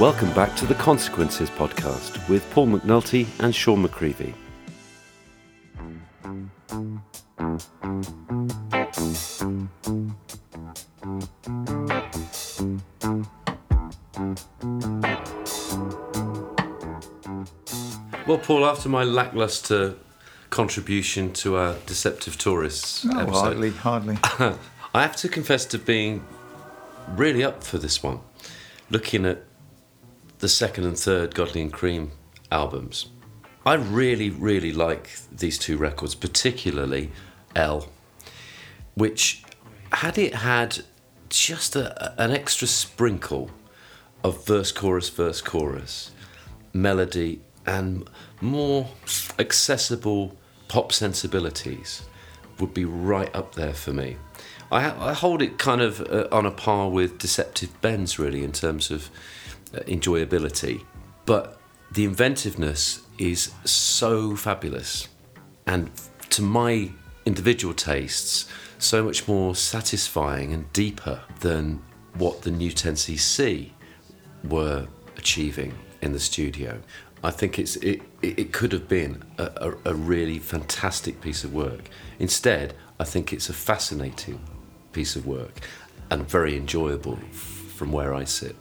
Welcome back to the Consequences podcast with Paul McNulty and Sean Macreavy. Well, Paul, after my lackluster contribution to our Deceptive Tourists No, episode, hardly, hardly. I have to confess to being really up for this one. Looking at the second and third Godley and Creme albums, I really, really like these two records, particularly L, which had it had just a, an extra sprinkle of verse, chorus, verse, chorus, melody, and more accessible pop sensibilities would be right up there for me. I, I hold it kind of uh, on a par with Deceptive Bends, really, in terms of Uh, enjoyability. But the inventiveness is so fabulous. And to my individual tastes, so much more satisfying and deeper than what the new 10cc were achieving in the studio. I think it's it, it could have been a, a, a really fantastic piece of work. Instead, I think it's a fascinating piece of work and very enjoyable from where I sit.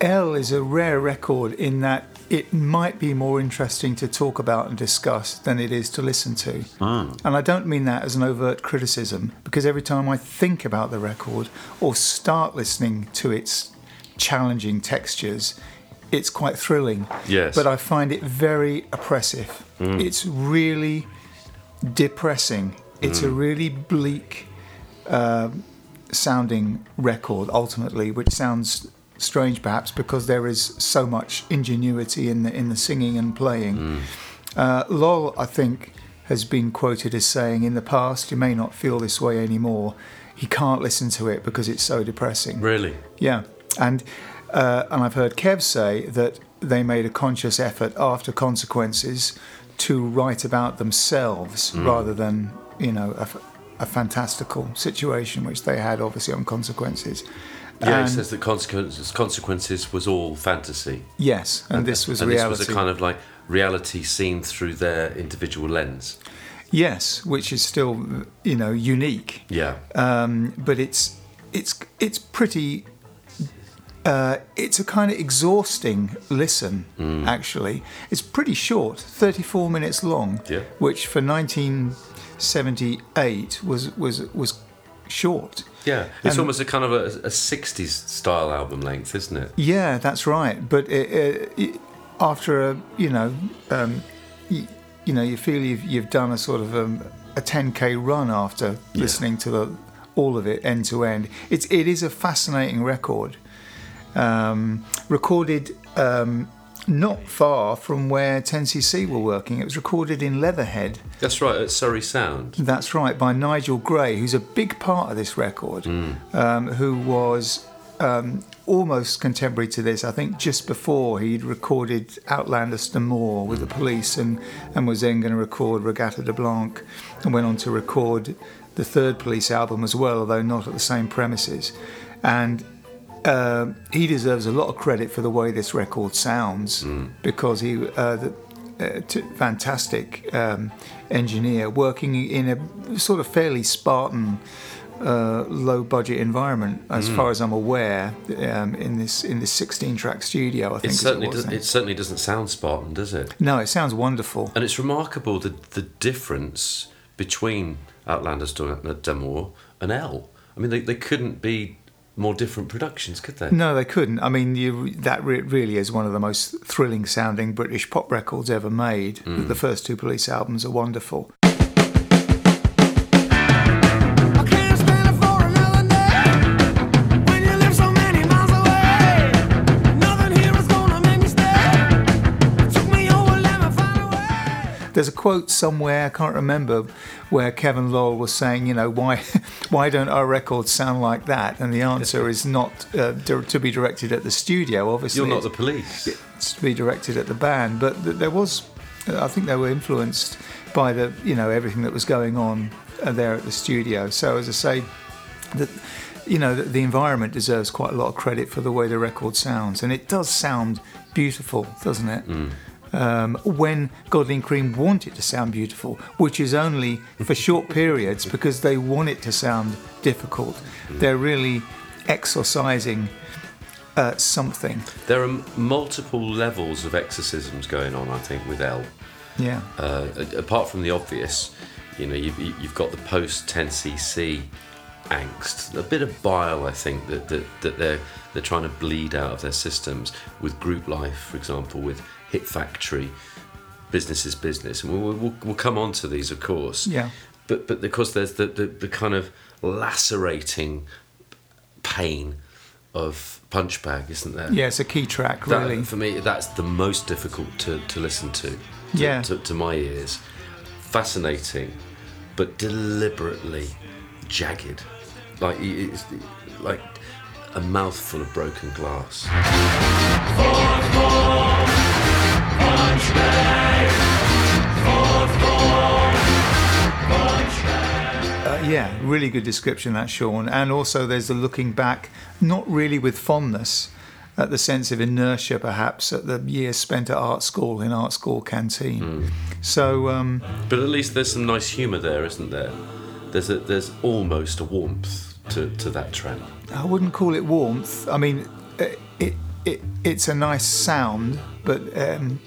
L is a rare record in that it might be more interesting to talk about and discuss than it is to listen to. Ah. And I don't mean that as an overt criticism, because every time I think about the record or start listening to its challenging textures, it's quite thrilling. Yes. But I find it very oppressive. Hmm. It's really depressing. It's a hmm. really bleak um, sounding record ultimately, which sounds strange perhaps because there is so much ingenuity in the in the singing and playing. Uh, Lol, I think, has been quoted as saying, "In the past, you may not feel this way anymore. He can't listen to it because it's so depressing." Really? Yeah, and uh, and I've heard Kev say that they made a conscious effort after consequences to write about themselves rather than you know a, a fantastical situation which they had obviously on consequences. Yeah, And- it says that consequences, consequences was all fantasy. yes, and, this was and reality. this was a kind of like reality seen through their individual lens. yes, which is still you know unique. Yeah. um, but it's it's it's pretty. Uh, it's a kind of exhausting listen. Mm. Actually, it's pretty short, thirty-four minutes long, Yeah. which for 1978 was was was short. Yeah, it's And- almost a kind of a, a 60s style album length, isn't it? Yeah, that's right. But it, it, it, after a you know, um, you, you know, you feel you've you've done a sort of um, a 10k run after listening to the, all of it end to end. It's it is a fascinating record, um, recorded. Um, not far from where 10cc were working. It was recorded in Leatherhead. That's right, at Surrey Sound. That's right, by Nigel Gray, who's a big part of this record, um, who was um, almost contemporary to this. I think just before he'd recorded Outlandos D'Amour with the police and, and was then going to record Reggatta de Blanc and went on to record the third police album as well, although not at the same premises. And uh, he deserves a lot of credit for the way this record sounds because he, uh, the, uh, t- fantastic um, engineer working in a sort of fairly Spartan, uh, low budget environment, as far as I'm aware, um, in this in this 16 track studio. I It think as certainly, it, does, it certainly doesn't sound Spartan, does it? no, it sounds wonderful. And it's remarkable the, the difference between Outlandos d'Amour and L. I mean, they, they couldn't be more different productions, could they? No, they couldn't. I mean, you, that re- really is one of the most thrilling sounding British pop records ever made. Mm. The first two Police albums are wonderful. There's a quote somewhere I can't remember where Kevin Lowell was saying, you know, why why don't our records sound like that? And the answer is not uh, to be directed at the studio. Obviously, You're not the police. it's to be directed at the band. But th- there was, I think they were influenced by the, you know, everything that was going on uh, there at the studio. So as I say, that you know, the, the environment deserves quite a lot of credit for the way the record sounds, and it does sound beautiful, doesn't it? Um, when Godley and Creme want it to sound beautiful, which is only for short periods because they want it to sound difficult. They're really exorcising uh, something. There are m- multiple levels of exorcisms going on, I think, with L. Yeah. Uh, apart from the obvious, you know, you've, you've got the post 10cc angst, a bit of bile, I think, that, that, that they're, they're trying to bleed out of their systems with group life, for example, with Hit Factory, business is business. And we'll, we'll, we'll come on to these, of course. Yeah. But, but because there's the, the, the kind of lacerating pain of Punchbag, isn't there? Yeah, it's a key track, That- really. for me, that's the most difficult to, to listen to, to, Yeah. to, to my ears. Fascinating, but deliberately jagged, like it's like a mouthful of broken glass. Uh, yeah, really good description that, Sean. And also, there's the looking back, not really with fondness, at the sense of inertia, perhaps, at the years spent at art school in art school canteen. So, um, But at least there's some nice humour there, isn't there? There's a, there's almost a warmth to, to that track. I wouldn't call it warmth. I mean, uh, it, it it's a nice sound, but um,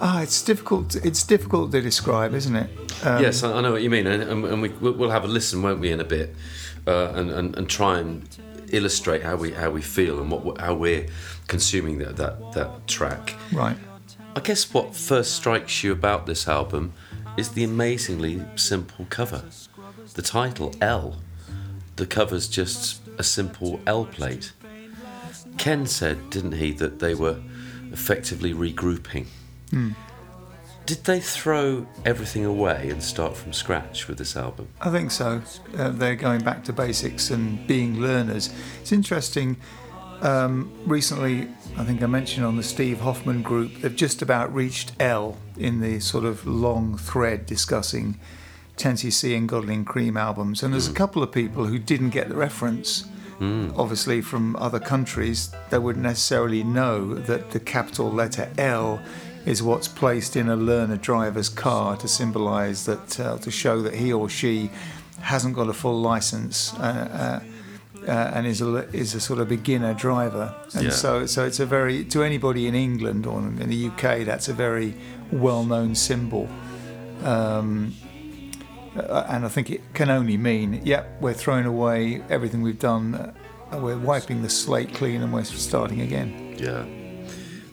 ah, it's difficult. It's difficult to describe, isn't it? Um, yes, I, know what you mean, and, and, and we, we'll we'll have a listen, won't we, in a bit, uh, and, and and try and illustrate how we how we feel and what how we're consuming that that that track. Right. I guess what first strikes you about this album is the amazingly simple cover. The title L. The cover's just a simple L plate. Ken said, didn't he, that they were effectively regrouping. Did they throw everything away and start from scratch with this album? I think so. Uh, they're going back to basics and being learners. It's interesting. Um, recently, I think I mentioned on the Steve Hoffman group, they've just about reached L in the sort of long thread discussing 10cc and Godley and Creme albums. And there's a couple of people who didn't get the reference. Obviously, from other countries, they wouldn't necessarily know that the capital letter L is what's placed in a learner driver's car to symbolise that, uh, to show that he or she hasn't got a full license uh, uh, uh, and is a, is a sort of beginner driver. And Yeah. so, so it's a very, to anybody in England or in the UK, that's a very well known symbol. Um, uh, and I think it can only mean, yep, we're throwing away everything we've done, uh, we're wiping the slate clean and we're starting again. Yeah.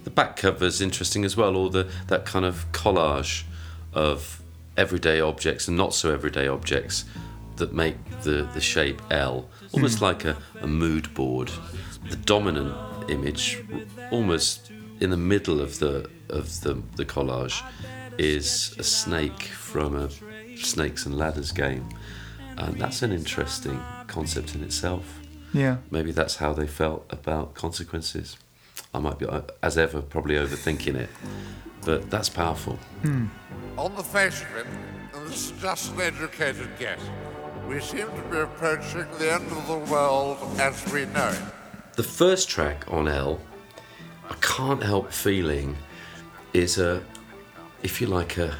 The back cover's interesting as well, all the that kind of collage of everyday objects and not so everyday objects that make the, the shape L, almost hmm. like a, a mood board. The dominant image, almost in the middle of the of the, the collage, is a snake from a snakes and ladders game, and that's an interesting concept in itself. Yeah. Maybe that's how they felt about consequences. I might be, uh, as ever, probably overthinking it, but that's powerful. On the face of it, and this is just an educated guess, we seem to be approaching the end of the world as we know it. The first track on L, I can't help feeling, is a, if you like, a,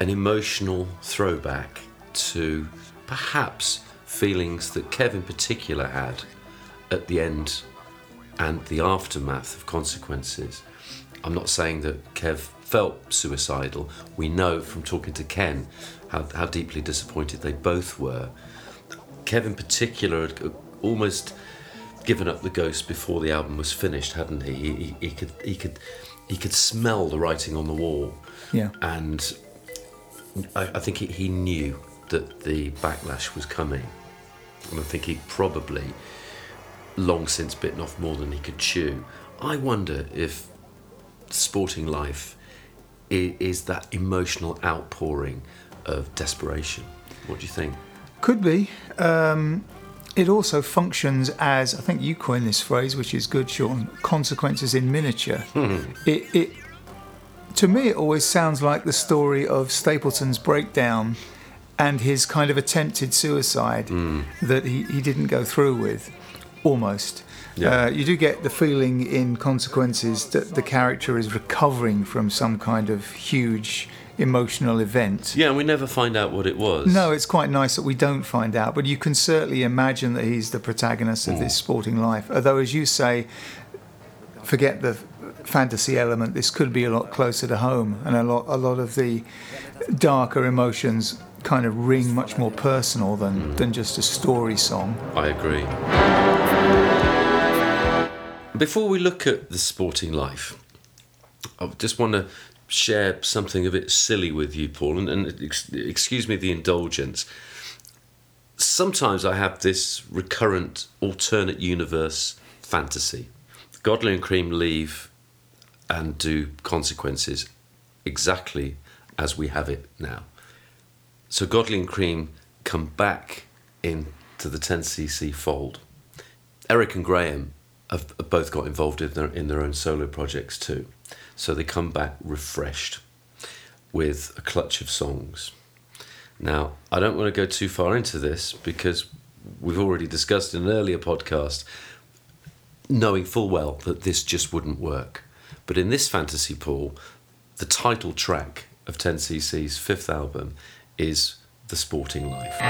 an emotional throwback to perhaps feelings that Kev in particular had at the end and the aftermath of consequences. I'm not saying that Kev felt suicidal. We know from talking to Ken how, how deeply disappointed they both were. Kev in particular had almost given up the ghost before the album was finished, hadn't he? He, he, he could he could he could smell the writing on the wall, Yeah. and I, I think he, he knew that the backlash was coming, and I think he probably long since bitten off more than he could chew. I wonder if sporting life is, is that emotional outpouring of desperation. What do you think? Could be. Um, it also functions as I think you coined this phrase, which is good, Sean. Consequences in miniature. It, it to me, it always sounds like the story of Stapleton's breakdown and his kind of attempted suicide that he, he didn't go through with, almost. Yeah. Uh, you do get the feeling in consequences that the character is recovering from some kind of huge emotional event. Yeah, and we never find out what it was. No, it's quite nice that we don't find out, but you can certainly imagine that he's the protagonist of this sporting life. Although, as you say, forget the fantasy element. This could be a lot closer to home, and a lot, a lot of the darker emotions kind of ring much more personal than, than just a story song. I agree. Before we look at the sporting life, I just want to share something a bit silly with you, Paul, and, and ex- excuse me the indulgence. Sometimes I have this recurrent alternate universe fantasy. Godley and Creme leave and do consequences exactly as we have it now. So Godley and Creme come back into the 10cc fold. Eric and Graham have both got involved in their, in their own solo projects too. So they come back refreshed with a clutch of songs. Now, I don't want to go too far into this because we've already discussed in an earlier podcast, knowing full well that this just wouldn't work. But in this fantasy pool, the title track of 10cc's fifth album is The sporting life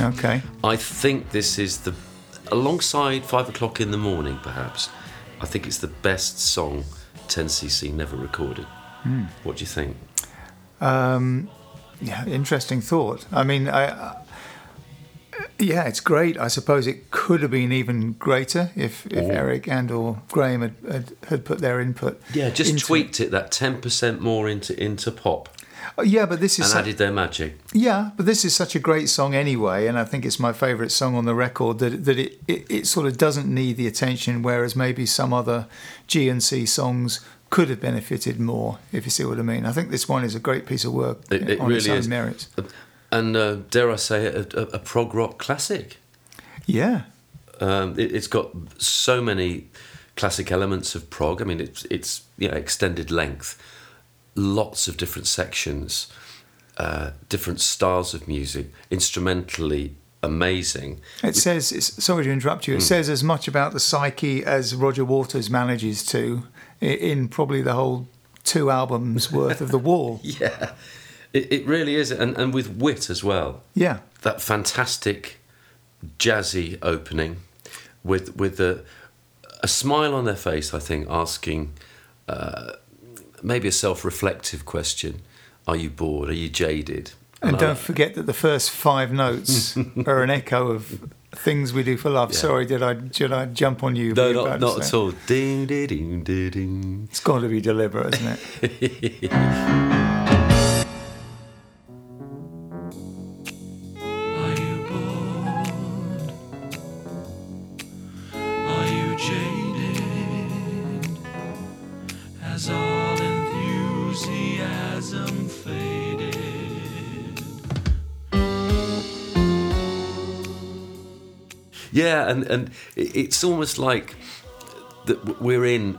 Okay. I think this is the, alongside Five O'Clock in the Morning, perhaps, I think it's the best song 10cc never recorded. Hmm. What do you think? Um, yeah, interesting thought. I mean, I, I, yeah, it's great. I suppose it could have been even greater if, if Oh. Eric and or Graham had, had, had put their input. Yeah, just tweaked it that 10% more into, into pop yeah, but this is and su- added their magic. yeah, but this is such a great song anyway, and I think it's my favourite song on the record. That that it, it, it sort of doesn't need the attention, whereas maybe some other G and C songs could have benefited more. If you see what I mean, I think this one is a great piece of work It, it on its own is. merits. And uh, dare I say a, a, a prog rock classic. Yeah, Um, it, it's got so many classic elements of prog. I mean, it's it's you know, extended length, lots of different sections, uh, different styles of music, instrumentally amazing. It says, it's, sorry to interrupt you, it says as much about the psyche as Roger Waters manages to in probably the whole two albums worth of The Wall. Yeah, it, it really is, and and with wit as well. Yeah, That fantastic jazzy opening, with with a a smile on their face. I think asking uh, maybe a self-reflective question: Are you bored? Are you jaded? and I- don't forget that the first five notes are an echo of things we do for love. Yeah. Sorry, did I did I jump on you? No, not, not at all. Ding, ding, ding, ding, ding. It's got to be deliberate, isn't it? Yeah, and and it's almost like that we're in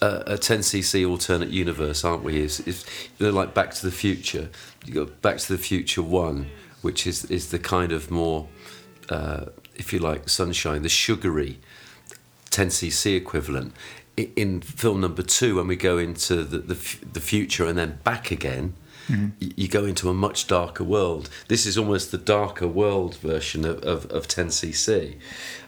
a, a 10cc alternate universe, aren't we? Is is you know, like Back to the Future? You got Back to the Future One, which is is the kind of more, uh, if you like, sunshine, the sugary 10cc equivalent. In film number two, when we go into the the, the future and then back again, y- you go into a much darker world. This is almost the darker world version of, of, of 10cc.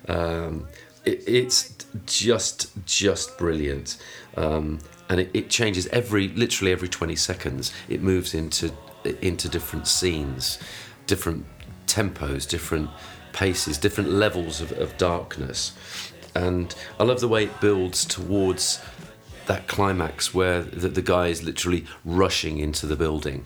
Um, it, it's just just brilliant, um, and it, it changes every literally every 20 seconds. It moves into into different scenes, different tempos, different paces, different levels of, of darkness. And I love the way it builds towards that climax where the, the guy is literally rushing into the building.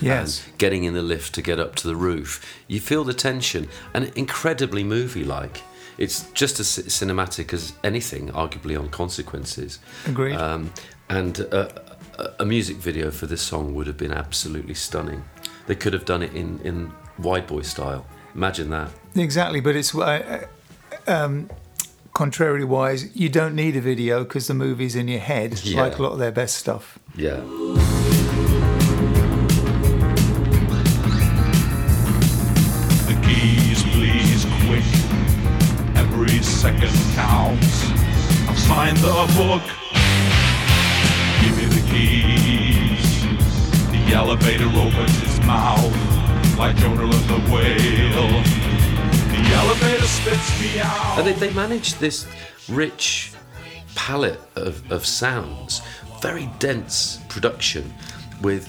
Yes. Getting in the lift to get up to the roof. You feel the tension and incredibly movie like. It's just as cinematic as anything, arguably on consequences. Agreed. Um, and uh, a- a music video for this song would have been absolutely stunning. They could have done it in, in wide boy style. Imagine that. Exactly, but it's uh, uh, um, contrary wise, you don't need a video because the movie's in your head, Yeah. like a lot of their best stuff. Yeah. The keys, please, quick. Every second counts. I've signed the book. Give me the keys. The elevator opens its mouth like Jonah the whale. And they, they managed this rich palette of, of sounds, very dense production with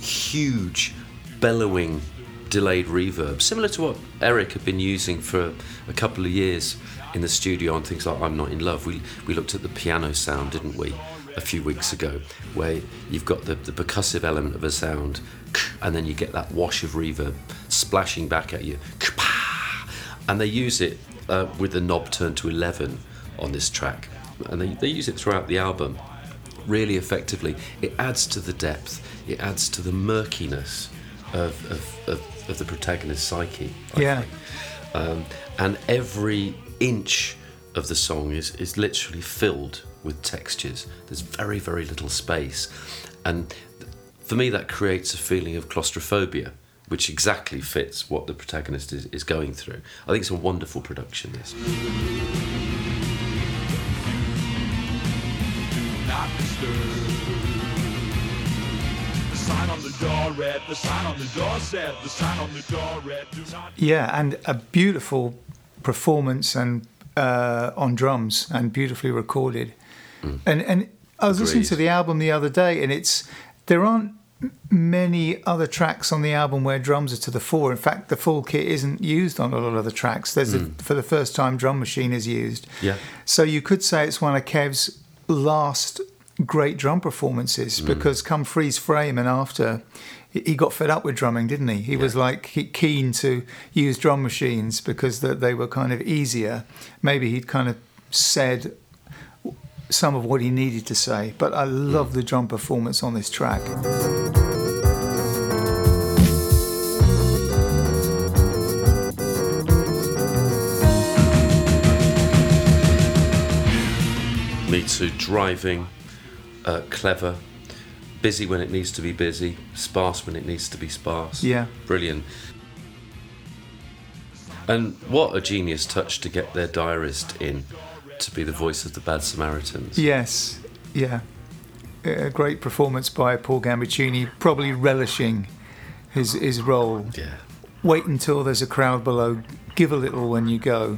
huge bellowing delayed reverb, similar to what Eric had been using for a couple of years in the studio on things like I'm Not in Love. We, we looked at the piano sound, didn't we, a few weeks ago, where you've got the, the percussive element of a sound and then you get that wash of reverb splashing back at you and they use it uh, with the knob turned to 11 on this track. And they, they use it throughout the album really effectively. It adds to the depth it adds to the murkiness of, of, of, of the protagonist's psyche I Yeah. Um, and every inch of the song is, is literally filled with textures. There's very very little space. And for me that creates a feeling of claustrophobia which exactly fits what the protagonist is, is going through i think it's a wonderful production this not disturb. The sign on the door read, the sign on the door said, the sign on the door read, do not. Yeah, and a beautiful performance and uh, on drums and beautifully recorded. And and I was listening to the album the other day, and it's there aren't m- many other tracks on the album where drums are to the fore. In fact, the full kit isn't used on a lot of the tracks. There's a, hmm. for the first time drum machine is used. Yeah. So you could say it's one of Kev's last great drum performances hmm. because come freeze frame and after he got fed up with drumming didn't he he was like keen to use drum machines because that they were kind of easier maybe he'd kind of said some of what he needed to say but i love hmm. the drum performance on this track me too driving uh, clever busy when it needs to be busy sparse when it needs to be sparse. Yeah. brilliant. And what a genius touch to get their diarist in to be the voice of the bad samaritans. Yes. Yeah. A great performance by paul gambaccini probably relishing his his role. Yeah. Wait until there's a crowd below. Give a little when you go.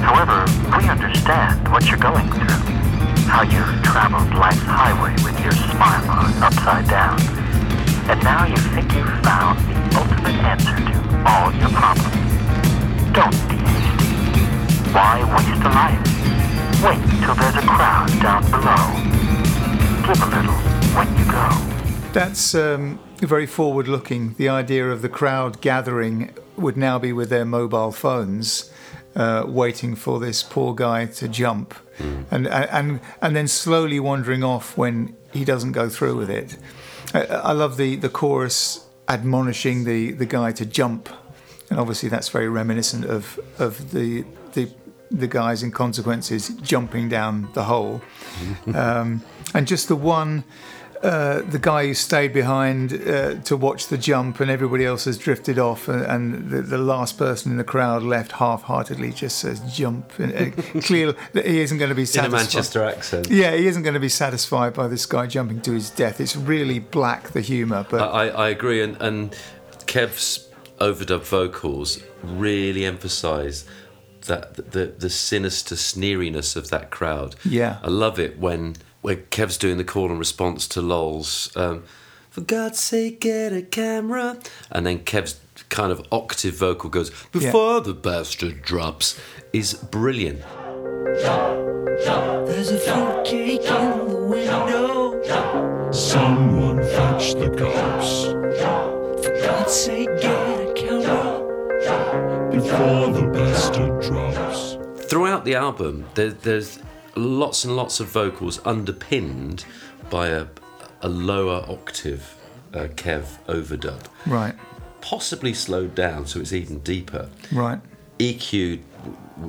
However, we understand what you're going through. How you've traveled life's highway with your smile on upside down. And now you think you've found the ultimate answer to all your problems. Don't hasty. Why waste a life? Wait till there's a crowd down below. Give a little when you go. That's um, very forward looking. The idea of the crowd gathering would now be with their mobile phones, uh, waiting for this poor guy to jump, and, and and then slowly wandering off when he doesn't go through with it. I, I love the, the chorus admonishing the, the guy to jump, and obviously that's very reminiscent of of the the the guys in consequences jumping down the hole, um, and just the one uh, the guy who stayed behind uh, to watch the jump and everybody else has drifted off and, and the, the last person in the crowd left half-heartedly just says jump and, and clearly he isn't going to be in a satisfied manchester accent yeah he isn't going to be satisfied by this guy jumping to his death it's really black the humour but I, I agree, and, and Kev's overdub vocals really emphasise that the the sinister sneeriness of that crowd. Yeah. I love it when when Kev's doing the call and response to Lol's. Um, For God's sake, get a camera, and then Kev's kind of octave vocal goes before the bastard drops is brilliant. There's a fruitcake in the window. Someone fetch the cops For God's sake, get a camera. before the bastard drops. throughout the album, there, there's lots and lots of vocals underpinned by a, a lower octave uh, Kev overdub, Right, possibly slowed down so it's even deeper. right. EQ'd,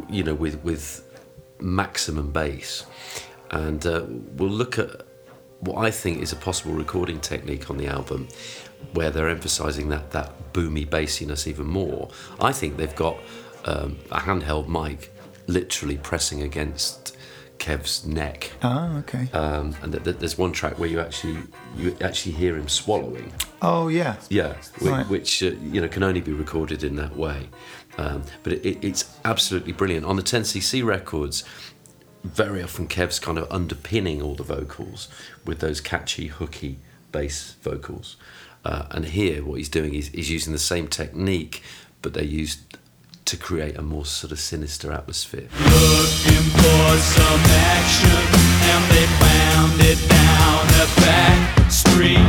you know, with with maximum bass, and uh, we'll look at what I think is a possible recording technique on the album, where they're emphasising that that boomy bassiness even more. I think they've got um, a handheld mic literally pressing against Kev's neck. Ah, okay. Um, and th- th- there's one track where you actually you actually hear him swallowing. oh, yeah. Yeah, which, Right. which uh, you know can only be recorded in that way. Um, but it, it, it's absolutely brilliant on the 10cc records. Very often, Kev's kind of underpinning all the vocals with those catchy, hooky bass vocals. Uh, and here, what he's doing is he's using the same technique, but they're used to create a more sort of sinister atmosphere. Looking for some action, and they found it down a back street.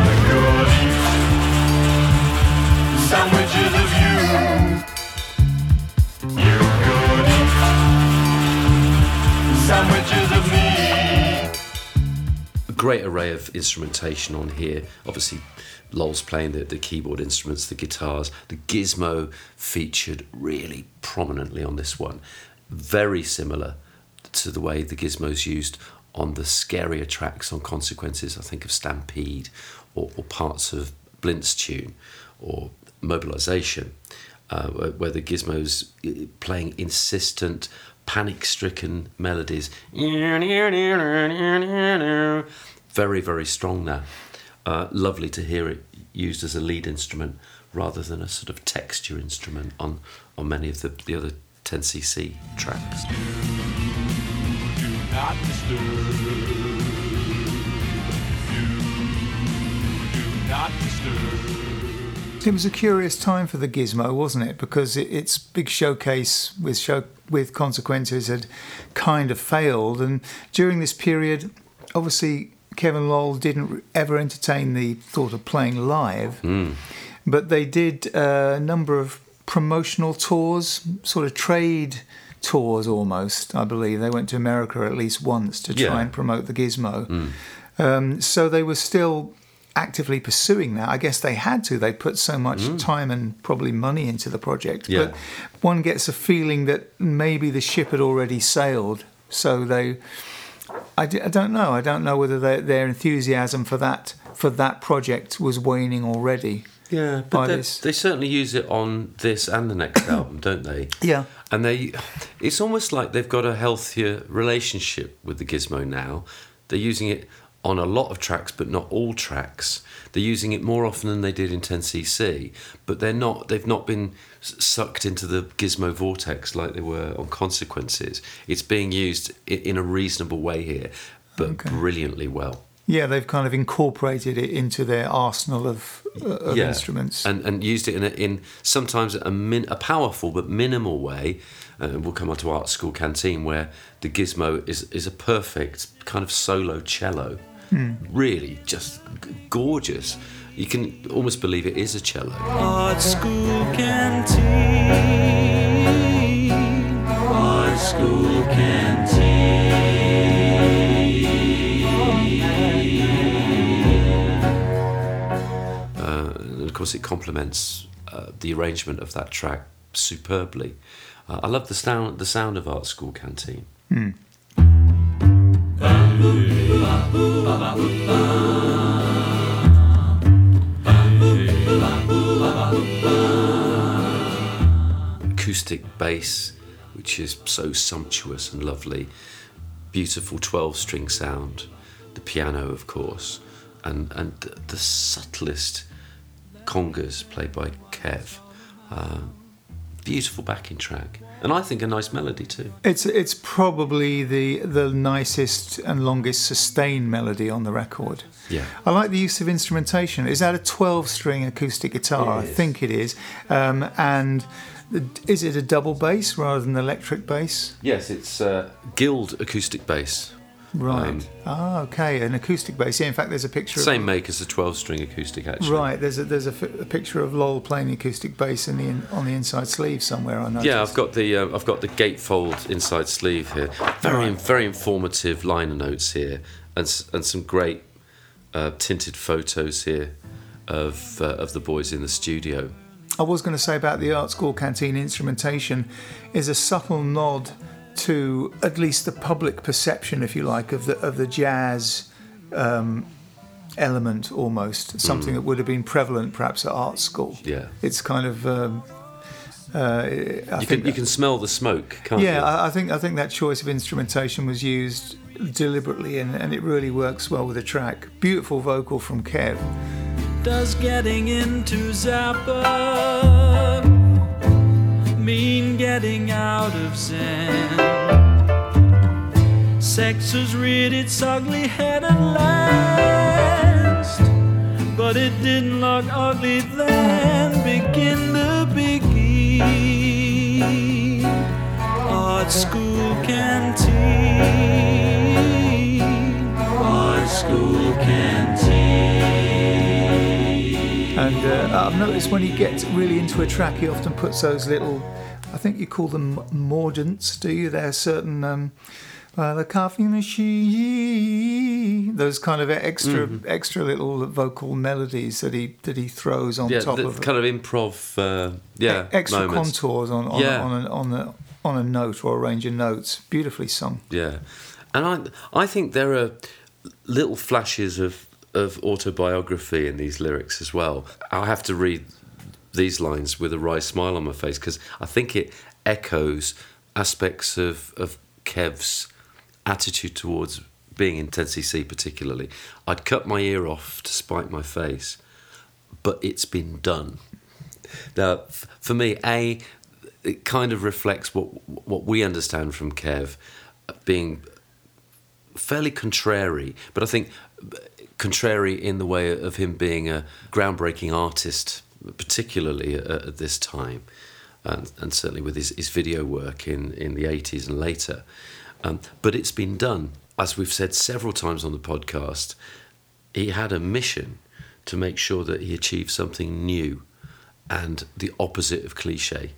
Sandwiches of you. You could. Sandwiches of me. a great array of instrumentation on here. Obviously, Lol's playing the, the keyboard instruments, the guitars. The gizmo featured really prominently on this one. Very similar to the way the gizmo's used on the scarier tracks on Consequences. I think of Stampede or, or parts of Blint's tune or Mobilization, uh, where, where the gizmo's uh, playing insistent, panic stricken melodies. Very, very strong now. Uh, lovely to hear it used as a lead instrument rather than a sort of texture instrument on, on many of the, the other 10cc tracks. It was a curious time for the Gizmo, wasn't it? Because it, its big showcase with show with consequences had kind of failed, and during this period, obviously Kevin Lowell didn't ever entertain the thought of playing live, hmm. but they did a number of promotional tours, sort of trade tours almost. I believe they went to America at least once to try Yeah. and promote the Gizmo. Hmm. Um, so they were still actively pursuing that. I guess they had to. They put so much hmm. time and probably money into the project. Yeah. But one gets a feeling that maybe the ship had already sailed. So they, I, d- I don't know. I don't know whether their, their enthusiasm for that for that project was waning already. Yeah, but this. they certainly use it on this and the next album, don't they? Yeah. And they, it's almost like they've got a healthier relationship with the Gizmo now. They're using it on a lot of tracks, but not all tracks. They're using it more often than they did in 10cc, but they're not. They've not been sucked into the Gizmo vortex like they were on Consequences. It's being used in a reasonable way here, but brilliantly well. Yeah, they've kind of incorporated it into their arsenal of, uh, of instruments. and and used it in a, in sometimes a min, a powerful but minimal way. Uh, we'll come on to Art School Canteen where the gizmo is is a perfect kind of solo cello, Hmm. really just g- gorgeous. You can almost believe it is a cello. Art school canteen. Art school Uh, and of course, it complements uh, the arrangement of that track superbly. Uh, I love the sound the sound of Art School Canteen. Acoustic bass, which is so sumptuous and lovely. Beautiful 12 string sound, the piano, of course, and, and the, the subtlest congas played by Kev. Uh, beautiful backing track, and I think a nice melody too. It's it's probably the the nicest and longest sustained melody on the record. Yeah. I like the use of instrumentation. Is that a 12 string acoustic guitar? I think it is. Um, and is it a double bass rather than electric bass? Yes, it's uh, Guild acoustic bass. Right. Um, ah, okay. An acoustic bass. Yeah, in fact, there's a picture. Of the same Of, make as the 12 string acoustic, actually. right. There's a there's a, picture of Lol playing the acoustic bass in the in, on the inside sleeve somewhere. I know. Yeah, I've got the uh, I've got the gatefold inside sleeve here. Very very informative liner notes here, and and some great uh, tinted photos here of uh, of the boys in the studio. I was going to say about the art school canteen instrumentation is a subtle nod to at least the public perception, if you like, of the of the jazz um, element almost something that would have been prevalent perhaps at art school. Mm. Yeah. it's kind of. Um, uh, I You think can you can smell the smoke, can't yeah, you? I, I think I think that choice of instrumentation was used deliberately, and, and it really works well with the track. Beautiful vocal from Kev. Does getting into Zappa mean getting out of Zen? Sex has reared its ugly head at last, but it didn't look ugly then. Begin the biggie. Art school canteen. Art school canteen. And uh, I've noticed when he gets really into a track, he often puts those little, I think you call them mordents, do you? They're certain, um, uh, the coffee machine, those kind of extra, extra little vocal melodies that he that he throws on yeah, top the of kind of improv. Uh, yeah, extra moments. contours on on, Yeah. on, a, on the on a note or a range of notes. Beautifully sung. Yeah, and I I think there are little flashes of of autobiography in these lyrics as well. I have to read these lines with a wry smile on my face because I think it echoes aspects of of Kev's attitude towards being in 10cc particularly. I'd cut my ear off to spite my face, but it's been done. Now, f- for me, a it kind of reflects what what we understand from Kev being fairly contrary, but I think contrary in the way of him being a groundbreaking artist, particularly at, at this time, and, and certainly with his, his video work in, in the 80s and later. Um, but it's been done. As we've said several times on the podcast, he had a mission to make sure that he achieved something new and the opposite of cliche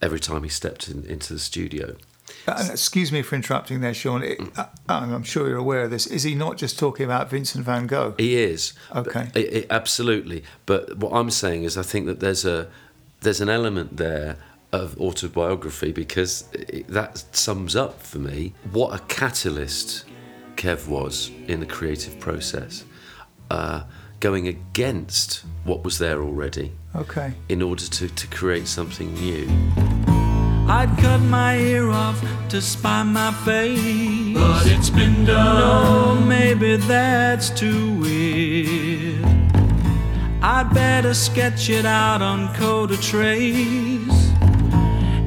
every time he stepped in, into the studio. Uh, excuse me for interrupting there, Sean. It, uh, I'm sure you're aware of this. Is he not just talking about Vincent van Gogh? He is. Okay. I- I- absolutely. But what I'm saying is, I think that there's a there's an element there of autobiography because it, that sums up for me what a catalyst Kev was in the creative process, uh, going against what was there already Okay. in order to, to create something new. I'd cut my ear off to spy my face. But it's been done. No, maybe that's too weird. I'd better sketch it out on Kodatrace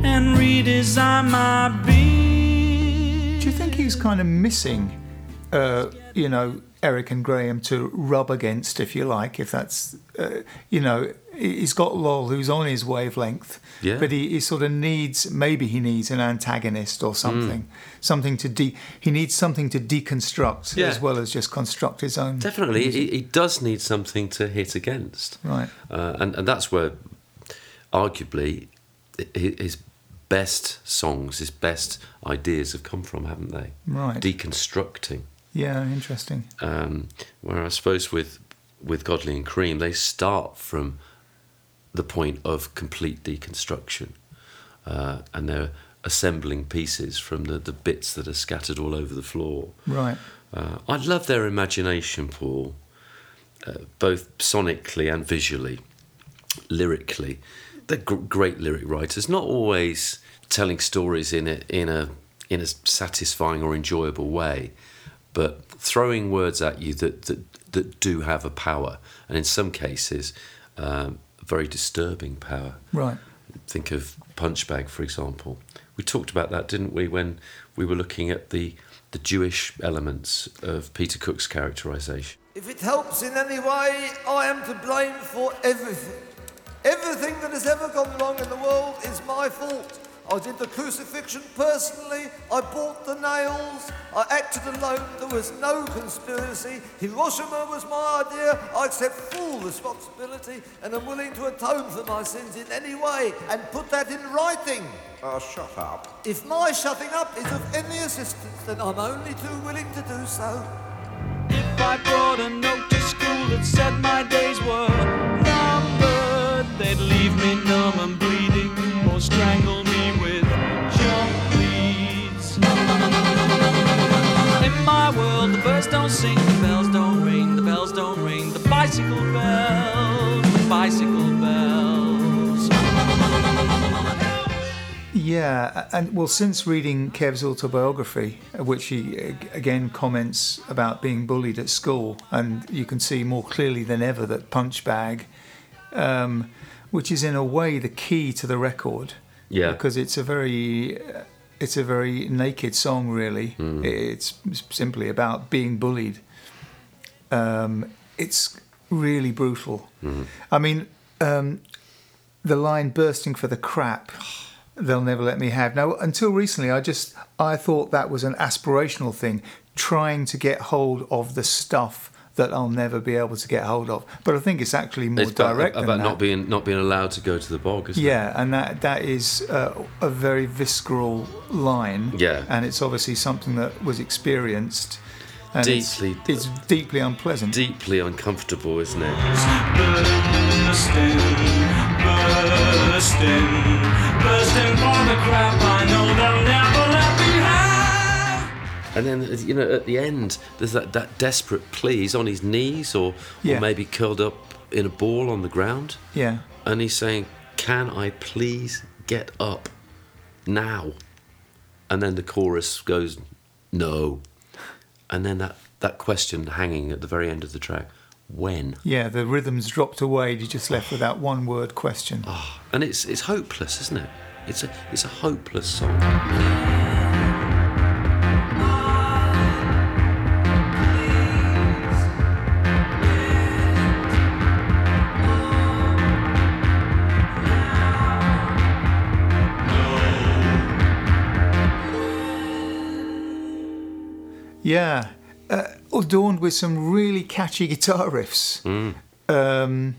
and redesign my beat. Do you think he's kind of missing, uh, you know, Eric and Graham to rub against, if you like, if that's, uh, you know, he's got Lol who's on his wavelength, Yeah. but he, he sort of needs, maybe he needs an antagonist or something, something to de, he needs something to deconstruct Yeah. as well as just construct his own. Definitely, he, he does need something to hit against. Right. Uh, and, and that's where, arguably, his best songs, his best ideas have come from, haven't they? Right. Deconstructing. Yeah, interesting. Um, where I suppose with with Godley and Creme, they start from the point of complete deconstruction, uh, and they're assembling pieces from the, the bits that are scattered all over the floor. Right. Uh, I love their imagination, Paul, uh, both sonically and visually, lyrically. They're gr- great lyric writers, not always telling stories in a in a in a satisfying or enjoyable way, but throwing words at you that that, that do have a power, and in some cases, um, very disturbing power. Right. Think of Punchbag, for example. We talked about that, didn't we, when we were looking at the the Jewish elements of Peter Cook's characterization. If it helps in any way, I am to blame for everything. Everything that has ever gone wrong in the world is my fault. I did the crucifixion personally. I bought the nails. I acted alone. There was no conspiracy. Hiroshima was my idea. I accept full responsibility and am willing to atone for my sins in any way and put that in writing. Uh, shut up. If my shutting up is of any assistance, then I'm only too willing to do so. If I brought a note to school that said my days were numbered. They'd leave me numb and bleeding or strangle my world, the birds don't sing, the bells don't ring, the bells don't ring, the bicycle bells, the bicycle bells. Yeah, and well, since reading Kev's autobiography, which he again comments about being bullied at school, and you can see more clearly than ever that Punchbag, um, which is in a way the key to the record, Yeah. because it's a very, uh, it's a very naked song. Really, it's simply about being bullied. Um, it's really brutal. I mean, um, the line "bursting for the crap." they'll never let me have. Now, until recently, I just I thought that was an aspirational thing, trying to get hold of the stuff that I'll never be able to get hold of. But I think it's actually more It's direct about than that. not being not being allowed to go to the bog, isn't it? yeah, and that that is uh, a very visceral line. Yeah. and it's obviously something that was experienced. And it's- Deeply- it's, deeply unpleasant. Deeply uncomfortable, isn't it? bursting, bursting, bursting And then, you know, at the end, there's that, that desperate plea. He's on his knees or, Yeah. or maybe curled up in a ball on the ground. Yeah, And he's saying, Can I please get up now? And then the chorus goes, No. And then that, that question hanging at the very end of the track, When? yeah. The rhythms dropped away. You're just left with that one word question. Ah, and it's, it's hopeless, isn't it? It's a, it's a hopeless song. Yeah, uh, adorned with some really catchy guitar riffs, um,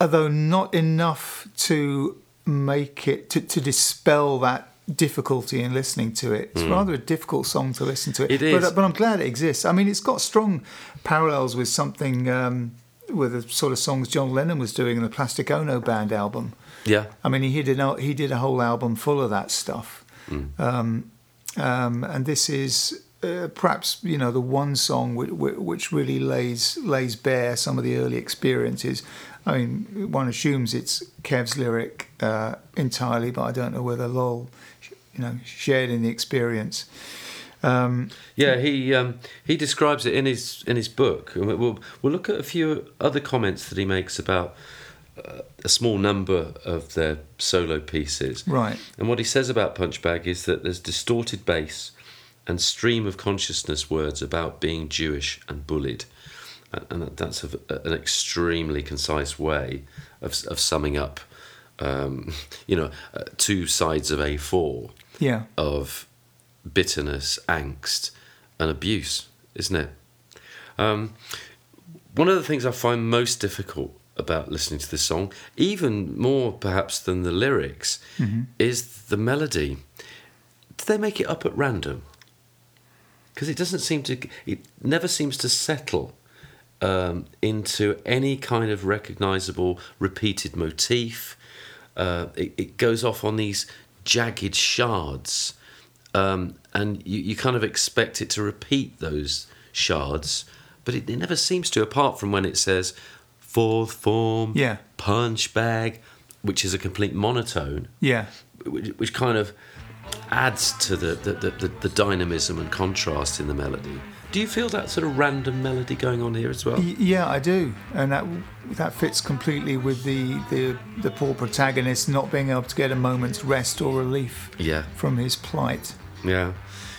although not enough to make it to, to dispel that difficulty in listening to it. It's rather a difficult song to listen to. It but, but I'm glad it exists. I mean, it's got strong parallels with something. Um, with the sort of songs John Lennon was doing in the Plastic Ono Band album. Yeah. I mean, he did a, he did a whole album full of that stuff, um, um, and this is uh, perhaps you know the one song which, which really lays lays bare some of the early experiences. I mean, one assumes it's Kev's lyric uh, entirely, but I don't know whether Lol, you know, shared in the experience. Um, Yeah, he um, he describes it in his in his book. We'll we'll look at a few other comments that he makes about uh, a small number of their solo pieces. Right. And what he says about Punchbag is that there's distorted bass and stream of consciousness words about being Jewish and bullied, and, that's a, an extremely concise way of of summing up, um, you know, uh, two sides of A4 yeah, of bitterness, angst, and abuse, isn't it? Um, one of the things I find most difficult about listening to this song, even more perhaps than the lyrics, is the melody. Did they make it up at random? Because it doesn't seem to, it never seems to settle um, into any kind of recognizable repeated motif. Uh, it, it goes off on these jagged shards, um, and you, you kind of expect it to repeat those shards, but it, it never seems to, apart from when it says fourth form, Yeah. punch bag, which is a complete monotone yeah. which, which kind of adds to the the, the, the the dynamism and contrast in the melody. Do you feel that sort of random melody going on here as well? Yeah, I do, and that that fits completely with the, the the poor protagonist not being able to get a moment's rest or relief Yeah, from his plight. yeah,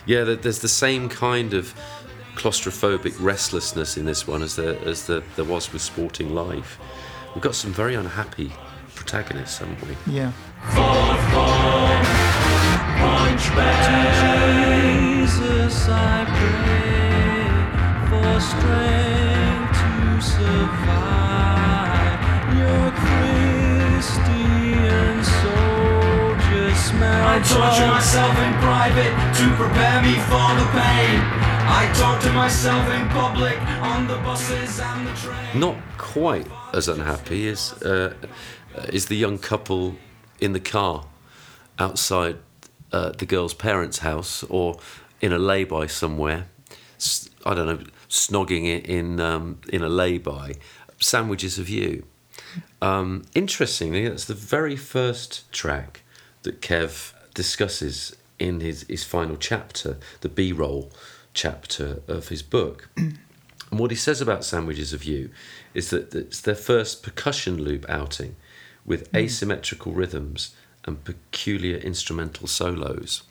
yeah. There's the same kind of claustrophobic restlessness in this one as there as the, there was with Sporting Life. We've got some very unhappy protagonists, haven't we? Yeah, Jesus, I Not quite as unhappy is uh, is the young couple in the car outside uh, the girl's parents' house or in a lay-by somewhere. I don't know, snogging it in um, in a lay-by. Sandwiches of you. Um, interestingly, that's the very first track that Kev discusses in his, his final chapter, the B roll chapter of his book. and what he says about Sandwiches of You is that it's their first percussion loop outing with asymmetrical rhythms and peculiar instrumental solos.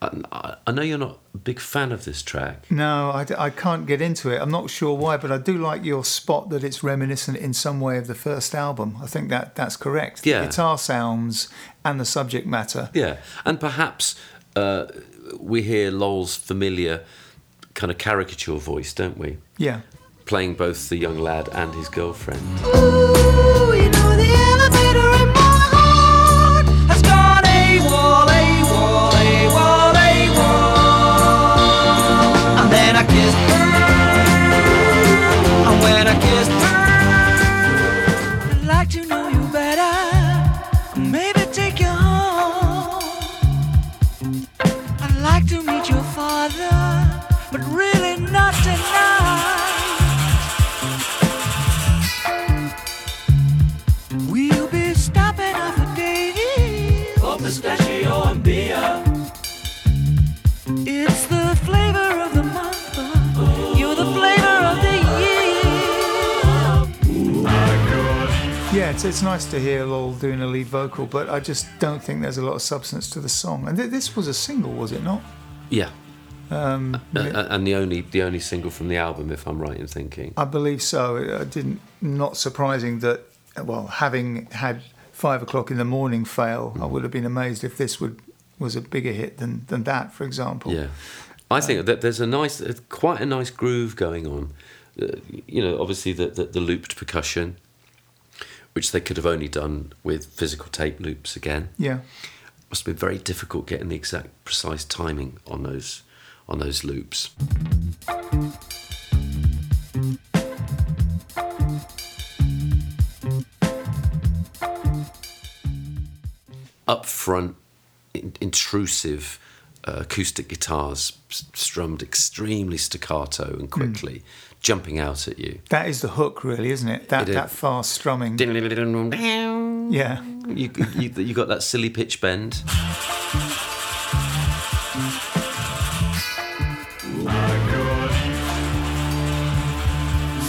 I, I know you're not a big fan of this track. No, I can't get into it. I'm not sure why, but I do like your spot that it's reminiscent in some way of the first album. I think that that's correct. Yeah. The guitar sounds and the subject matter. Yeah, and perhaps uh, we hear Lol's familiar kind of caricature voice, don't we? Yeah. Playing both the young lad and his girlfriend. Ooh, it's, it's nice to hear Lol doing a lead vocal, but I just don't think there's a lot of substance to the song. And th- this was a single, was it not? Yeah. Um, and the only the only single from the album, if I'm right in thinking. I believe so. It didn't not surprising that. Well, having had five o'clock in the morning fail, I would have been amazed if this would was a bigger hit than than that, for example. Yeah, I think that there's a nice, uh, quite a nice groove going on. Uh, you know, obviously the, the the looped percussion, which they could have only done with physical tape loops again. Yeah. Must have been very difficult getting the exact precise timing on those on those loops. Up front, in, intrusive uh, acoustic guitars strummed extremely staccato and quickly, jumping out at you. That is the hook, really, isn't it? That It is. that fast strumming. Yeah. you, you got that silly pitch bend.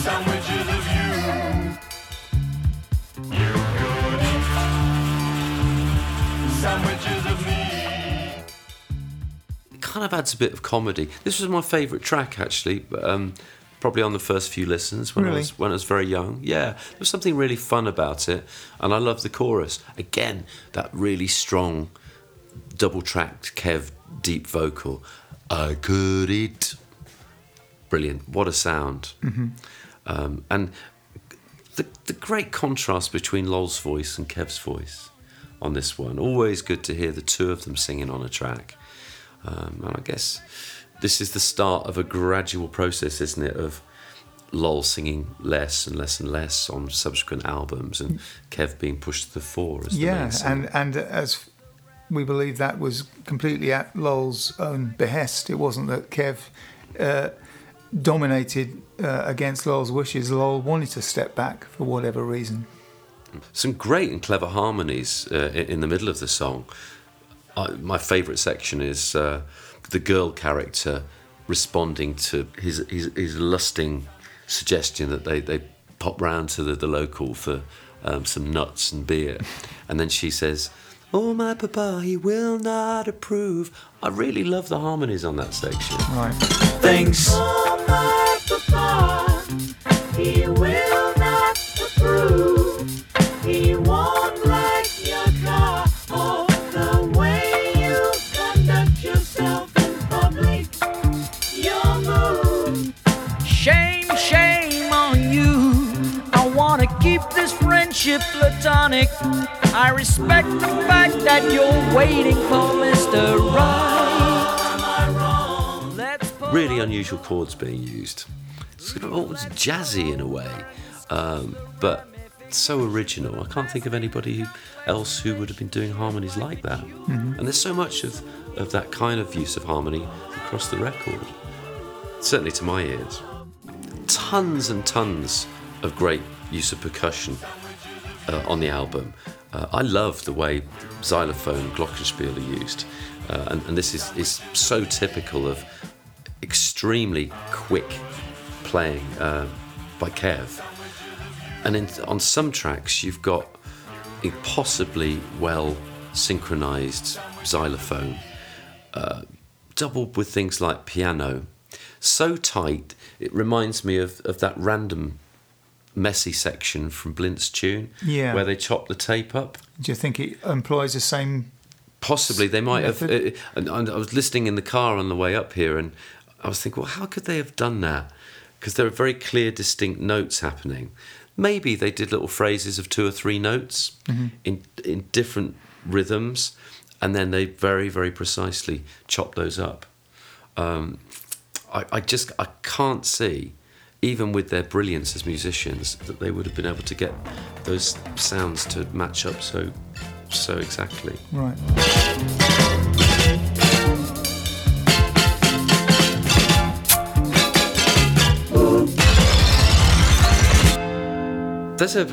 Sandwiches of you. You kind of adds a bit of comedy. This was my favourite track, actually. Um, probably on the first few listens when I was when I was very young. Yeah, there was something really fun about it, and I love the chorus. Again, that really strong, double-tracked Kev deep vocal. I could eat. Brilliant! What a sound! Um, and the the great contrast between Lol's voice and Kev's voice on this one. Always good to hear the two of them singing on a track. Um, and I guess this is the start of a gradual process, isn't it, of Lol singing less and less and less on subsequent albums, and Kev being pushed to the fore as the Yeah, and and as we believe that was completely at Lol's own behest. It wasn't that Kev uh, dominated uh, against Lol's wishes. Lol wanted to step back for whatever reason. some great and clever harmonies uh, in the middle of the song. I, my favourite section is uh, the girl character responding to his, his, his lusting suggestion that they, they pop round to the, the local for um, some nuts and beer. And then she says, Oh, my papa, he will not approve. I really love the harmonies on that section. Right. Thanks. Oh, my papa, he will not approve. Friendship platonic. I respect the fact that you're waiting for Mr. Right. Really unusual chords being used. It's sort of almost jazzy in a way, um, but so original. I can't think of anybody else who would have been doing harmonies like that. And there's so much of, of that kind of use of harmony across the record, certainly to my ears. Tons and tons of great use of percussion uh, on the album. Uh, I love the way xylophone glockenspiel are used, uh, and, and this is, is so typical of extremely quick playing uh, by Kev. And in, on some tracks, you've got impossibly well synchronized xylophone, uh, doubled with things like piano. So tight, it reminds me of, of that random messy section from Blint's tune, Yeah. where they chop the tape up. Do you think it employs the same? Possibly they might have. Uh, and and I was listening in the car on the way up here, and I was thinking, well, how could they have done that? Because there are very clear, distinct notes happening. Maybe they did little phrases of two or three notes in in different rhythms, and then they very, very precisely chop those up. Um, I, I just I can't see, even with their brilliance as musicians, that they would have been able to get those sounds to match up so so exactly. Right. There's a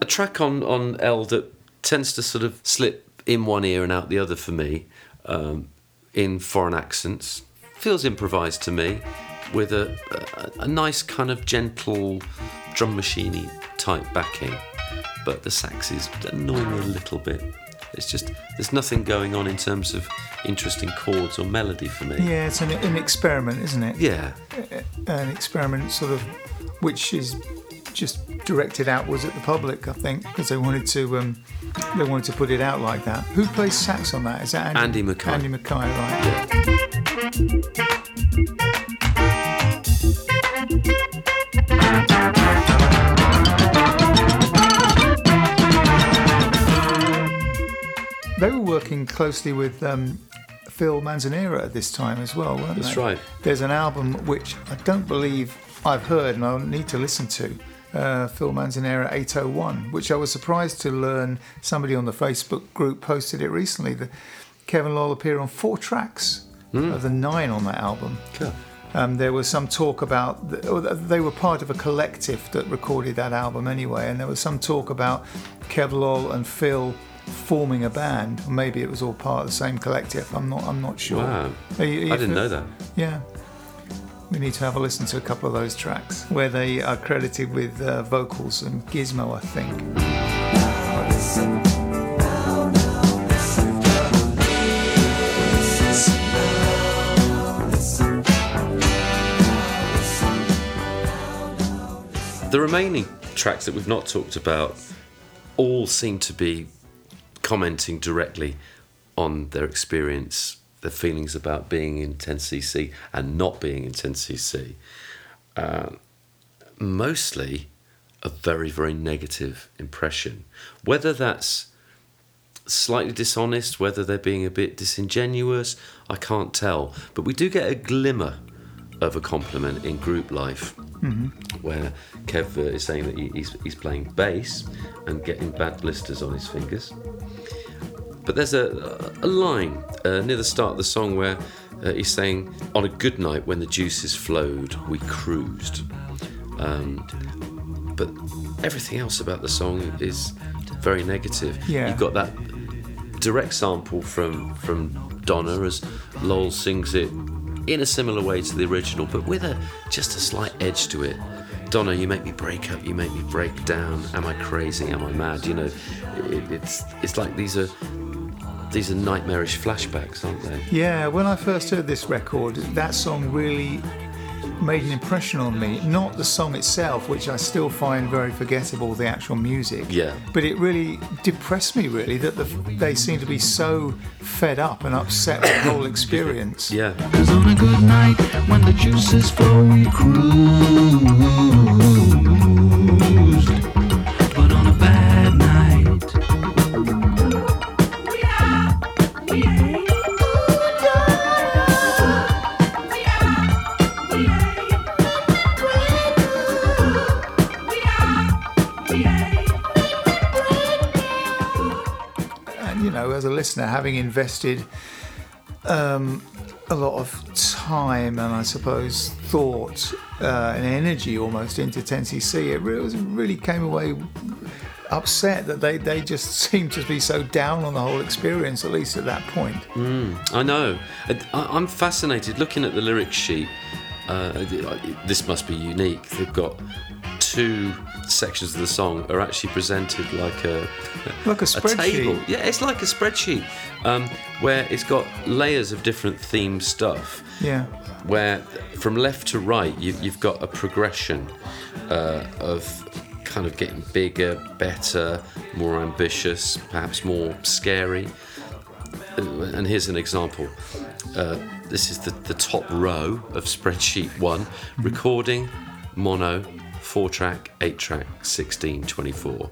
a track on on L that tends to sort of slip in one ear and out the other for me, um, in foreign accents. Feels improvised to me, with a, a a nice kind of gentle drum machiney type backing, but the sax is annoying me a little bit. It's just there's nothing going on in terms of interesting chords or melody for me. Yeah, it's an, an experiment, isn't it? Yeah. An experiment, sort of, which is just directed outwards at the public, I think, because they wanted to. Um, they wanted to put it out like that. Who plays sax on that? Is that Andy, Andy Mackay. Andy Mackay, right? They were working closely with um, Phil Manzanera at this time as well, weren't That's they? right. There's an album which I don't believe I've heard and I'll need to listen to. Uh, Phil Manzanera 801, which I was surprised to learn somebody on the Facebook group posted it recently. That Kevin Lol appeared on four tracks of the nine on that album. Cool. Um, there was some talk about or they were part of a collective that recorded that album anyway, and there was some talk about Kev Lol and Phil forming a band, or maybe it was all part of the same collective. I'm not. I'm not sure. Wow. Are you- are you I didn't know that. Yeah. We need to have a listen to a couple of those tracks where they are credited with uh, vocals and Gizmo, I think. The remaining tracks that we've not talked about all seem to be commenting directly on their experience, their feelings about being in 10cc and not being in 10cc. Uh, mostly a very, very negative impression. Whether that's slightly dishonest, whether they're being a bit disingenuous, I can't tell. But we do get a glimmer of a compliment in group life, where Kev uh, is saying that he, he's, he's playing bass and getting bad blisters on his fingers. But there's a, a line uh, near the start of the song where uh, he's saying, On a good night when the juices flowed, we cruised. Um, but everything else about the song is very negative. Yeah. You've got that direct sample from from Donna as Lol sings it in a similar way to the original, but with a just a slight edge to it. Donna, you make me break up, you make me break down. Am I crazy? Am I mad? You know, it, it's it's like these are these are nightmarish flashbacks, aren't they? Yeah, when I first heard this record, that song really made an impression on me. Not the song itself, which I still find very forgettable, the actual music. Yeah. But it really depressed me, really, that the, they seem to be so fed up and upset with the whole experience. Yeah. Cause on a good night, when the juices flow, we cruised. Listener, having invested um, a lot of time and I suppose thought uh, and energy almost into 10cc, it really, really came away upset that they, they just seemed to be so down on the whole experience, at least at that point. I know. I, I'm fascinated looking at the lyric sheet. Uh, this must be unique. They've got two sections of the song are actually presented like a Like a table. spreadsheet. Yeah, it's like a spreadsheet um, where it's got layers of different theme stuff. Yeah. Where from left to right you, you've got a progression uh, of kind of getting bigger, better, more ambitious, perhaps more scary. And here's an example. Uh, this is the, the top row of spreadsheet one recording, mono, four track, eight track, 16, 24.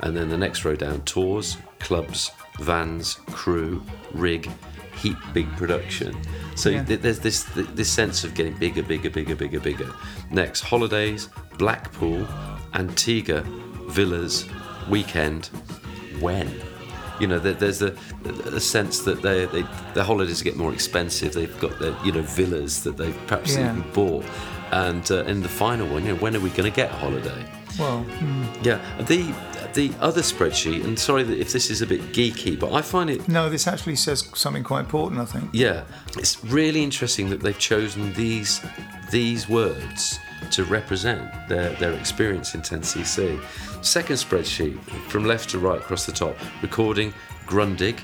And then the next row down tours, clubs, vans, crew, rig, heat big production. So Yeah. th- there's this th- this sense of getting bigger, bigger, bigger, bigger, bigger. Next, holidays, Blackpool, Antigua, villas, weekend, when? You know, there, there's a, a sense that they, they their holidays get more expensive. They've got their you know villas that they've perhaps Yeah. even bought. And uh, in the final one, you know, when are we going to get a holiday? Well, Yeah, the the other spreadsheet, and sorry if this is a bit geeky, but I find it no, this actually says something quite important, I think. yeah, it's really interesting that they've chosen these these words to represent their, their experience in 10cc. Second spreadsheet, from left to right across the top, recording Grundig.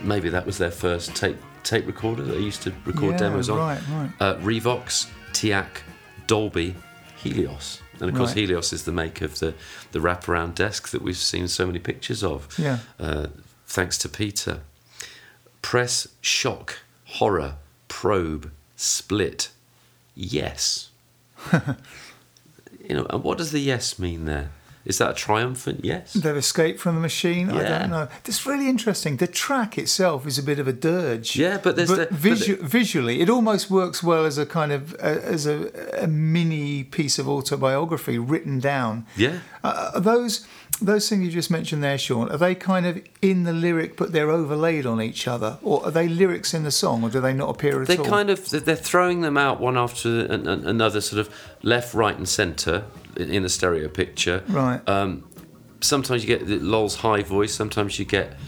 Maybe that was their first tape tape recorder that they used to record Yeah, demos on. right, right. Uh, Revox, TEAC, Dolby, Helios. And of course, Right. Helios is the make of the, the wraparound desk that we've seen so many pictures of. Yeah. Uh, thanks to Peter. Press, shock, horror, probe, split, yes. you know, and what does the yes mean there? Is that a triumphant yes? They've escaped from the machine. I don't know. That's really interesting. The track itself is a bit of a dirge. Yeah, but there's the- but the- visually, it almost works well as a kind of uh, as a, a mini piece of autobiography written down. Yeah. Uh, are those those things you just mentioned there, Sean, are they kind of in the lyric, but they're overlaid on each other, or are they lyrics in the song, or do they not appear at They all? kind of they're throwing them out one after an- an- another, sort of left, right, and centre in the stereo picture. Right. Um, sometimes you get the Lol's high voice. Sometimes you get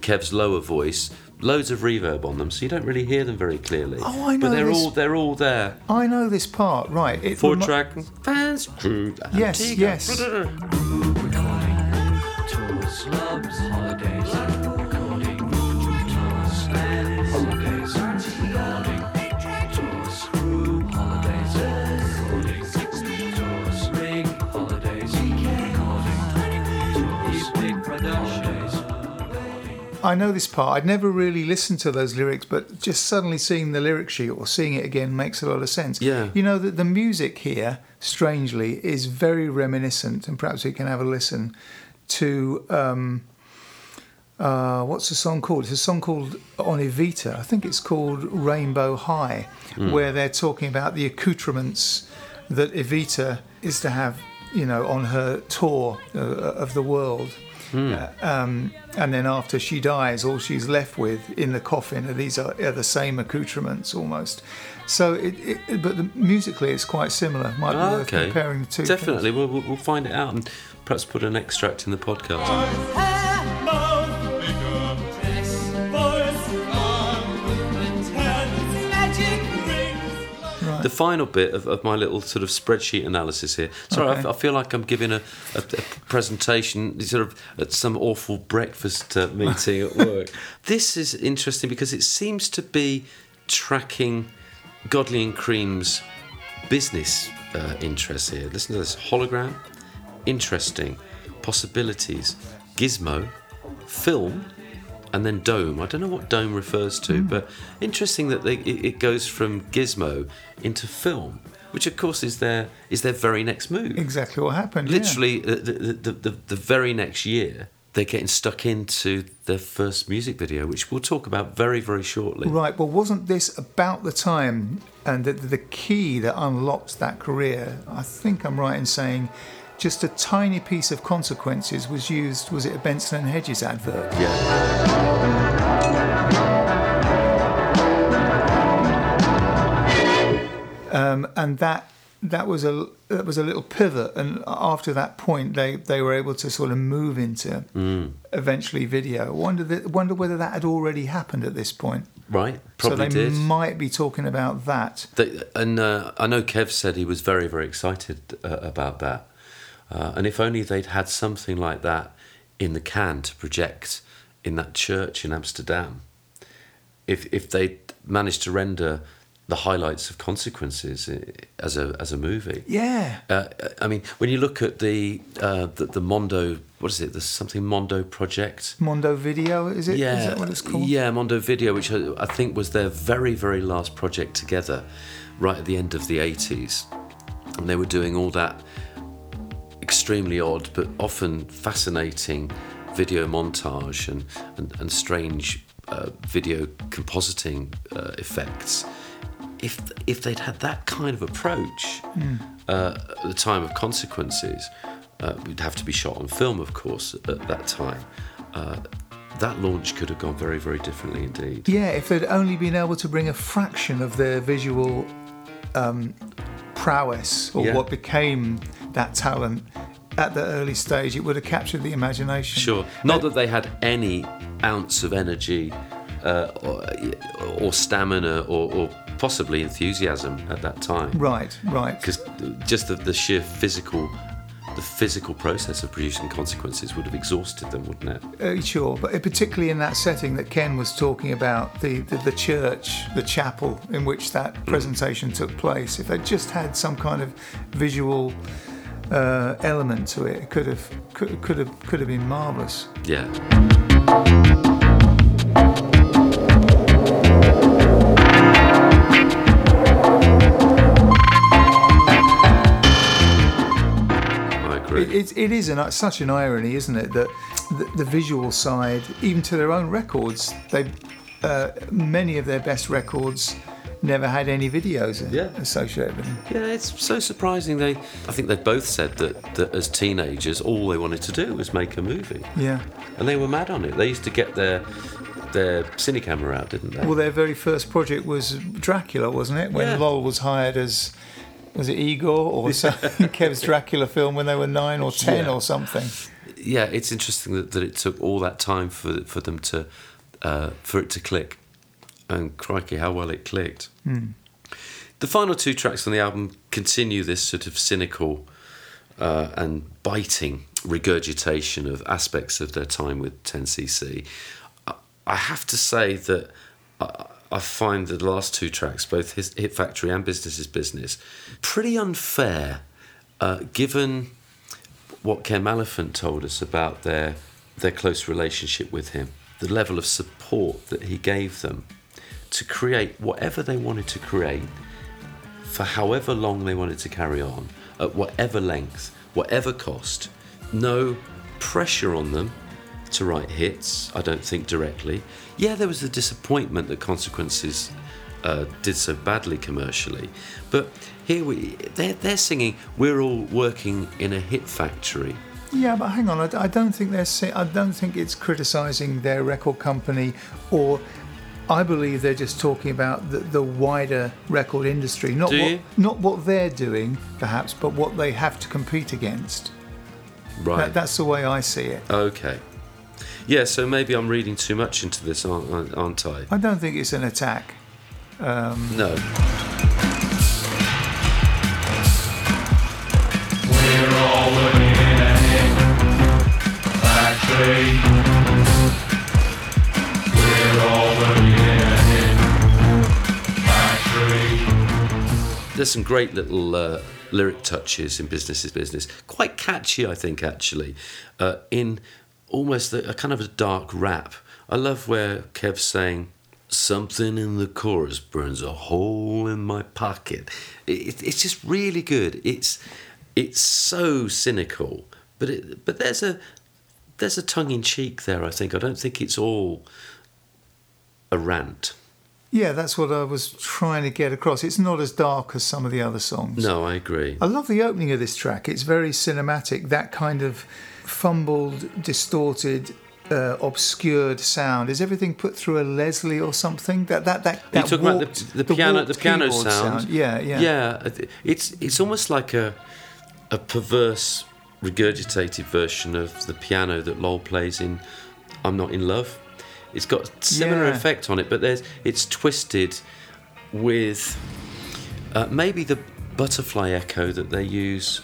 Kev's lower voice. Loads of reverb on them, so you don't really hear them very clearly. Oh, I know But they're this- all they're all there. I know this part, right? It Four remi- track fans crew. Yes, Antigua. yes. I know this part. I'd never really listened to those lyrics, but just suddenly seeing the lyric sheet or seeing it again makes a lot of sense. Yeah. You know that the music here, strangely, is very reminiscent, and perhaps we can have a listen to. Um, uh, what's the song called? It's a song called On Evita. I think it's called Rainbow High, where they're talking about the accoutrements that Evita is to have, you know, on her tour uh, of the world. Uh, um, and then after she dies, all she's left with in the coffin are these are, are the same accoutrements almost. So, it, it, but the, musically, it's quite similar. Might be Ah, worth okay. comparing the two. Definitely, we'll, we'll, we'll find it out and perhaps put an extract in the podcast. The final bit of, of my little sort of spreadsheet analysis here. Sorry, I Okay. f- I, feel like I'm giving a, a, a presentation, sort of at some awful breakfast uh, meeting at work. This is interesting because it seems to be tracking Godley and Creme's business uh, interests here. Listen to this hologram, interesting, possibilities, gizmo, film, and then dome. I don't know what dome refers to, hmm. but interesting that they, it, it goes from gizmo into film, which of course is their is their very next move. Exactly what happened. yeah. Literally, uh, the, the, the, the, the very next year, they're getting stuck into their first music video, which we'll talk about very, very shortly. Right. Well, wasn't this about the time and the, the key that unlocked that career? I think I'm right in saying just a tiny piece of consequences was used. Was it a Benson and Hedges advert? Yeah. um, and that that was a that was a little pivot. And after that point, they, they were able to sort of move into eventually video. Wonder that, wonder whether that had already happened at this point. Right. probably so they did. might be talking about that. They, and uh, I know Kev said he was very, very excited uh, about that. Uh, and if only they'd had something like that in the can to project in that church in Amsterdam. If if they managed to render the highlights of consequences uh, as a as a movie. Yeah. Uh, I mean, when you look at the, uh, the the Mondo, what is it? The something Mondo project. Mondo Video, is it? Yeah, that what it's called? Yeah, Mondo Video, which I I think was their very, very last project together, right at the end of the 80s. And they were doing all that extremely odd but often fascinating video montage and, and, and strange uh, video compositing uh, effects. If, if they'd had that kind of approach uh, at the time of consequences, uh, we'd have to be shot on film, of course, at that time. Uh, that launch could have gone very, very differently indeed. Yeah, if they'd only been able to bring a fraction of their visual um, prowess or Yeah. what became that talent at the early stage, it would have captured the imagination. Sure. Not that they had any ounce of energy uh, or, or stamina or, or possibly enthusiasm at that time. Right, right. Because just the, the sheer physical, the physical process of producing consequences would have exhausted them, wouldn't it? Uh, sure, but particularly in that setting that Ken was talking about, the, the, the church, the chapel in which that Mm. presentation took place, if they just had some kind of visual uh, element to it, it could have could, could have could have been marvelous. Yeah. It, it, is an, such an irony, isn't it, that the, the visual side, even to their own records, they uh, many of their best records never had any videos Yeah. associated with them. Yeah, it's so surprising. They, I think they both said that, that as teenagers, all they wanted to do was make a movie, Yeah. and they were mad on it. They used to get their their cine camera out, didn't they? Well, their very first project was Dracula, wasn't it? When Yeah. Lol was hired as was it Igor or Kev's Dracula film when they were nine or ten Yeah. or something. yeah, it's interesting that, that it took all that time for for them to uh, for it to click, and crikey, how well it clicked. The final two tracks on the album continue this sort of cynical uh, and biting regurgitation of aspects of their time with 10cc. I- I have to say that I, I find the last two tracks, both his Hit Factory and Business is Business, pretty unfair, uh, given what Ken Malafant told us about their their close relationship with him, the level of support that he gave them to create whatever they wanted to create for however long they wanted to carry on, at whatever length, whatever cost. No pressure on them to write hits, I don't think directly. Yeah, there was the disappointment that Consequences uh, did so badly commercially, but here we they're, they're singing, We're all working in a hit factory. Yeah, but hang on. I, I don't think they're. si- I don't think it's criticising their record company, or I believe they're just talking about the, the wider record industry, not what not what they're doing, perhaps, but what they have to compete against. Right. That, that's the way I see it. Okay. Yeah, so maybe I'm reading too much into this, aren't, aren't I? I don't think it's an attack. Um, No. We're all working in a factory. We're all working in a factory. There's some great little uh, lyric touches in Business is Business. Quite catchy, I think, actually, uh, in almost a, a kind of a dark rap. I love where Kev's saying, Something in the chorus burns a hole in my pocket. It, it's just really good. It's it's so cynical, but it, but there's a there's a tongue in cheek there. I think I don't think it's all a rant. Yeah, that's what I was trying to get across. It's not as dark as some of the other songs. No, I agree. I love the opening of this track. It's very cinematic. That kind of fumbled, distorted, uh, obscured sound. Is everything put through a Leslie or something? That that that. You're that talking about warped- the, the piano, the piano keyboard sound. Yeah, yeah, yeah. It's it's almost like a a perverse, regurgitated version of the piano that Lol plays in "I'm Not in Love." It's got a similar Yeah. effect on it, but there's it's twisted with uh, maybe the butterfly echo that they use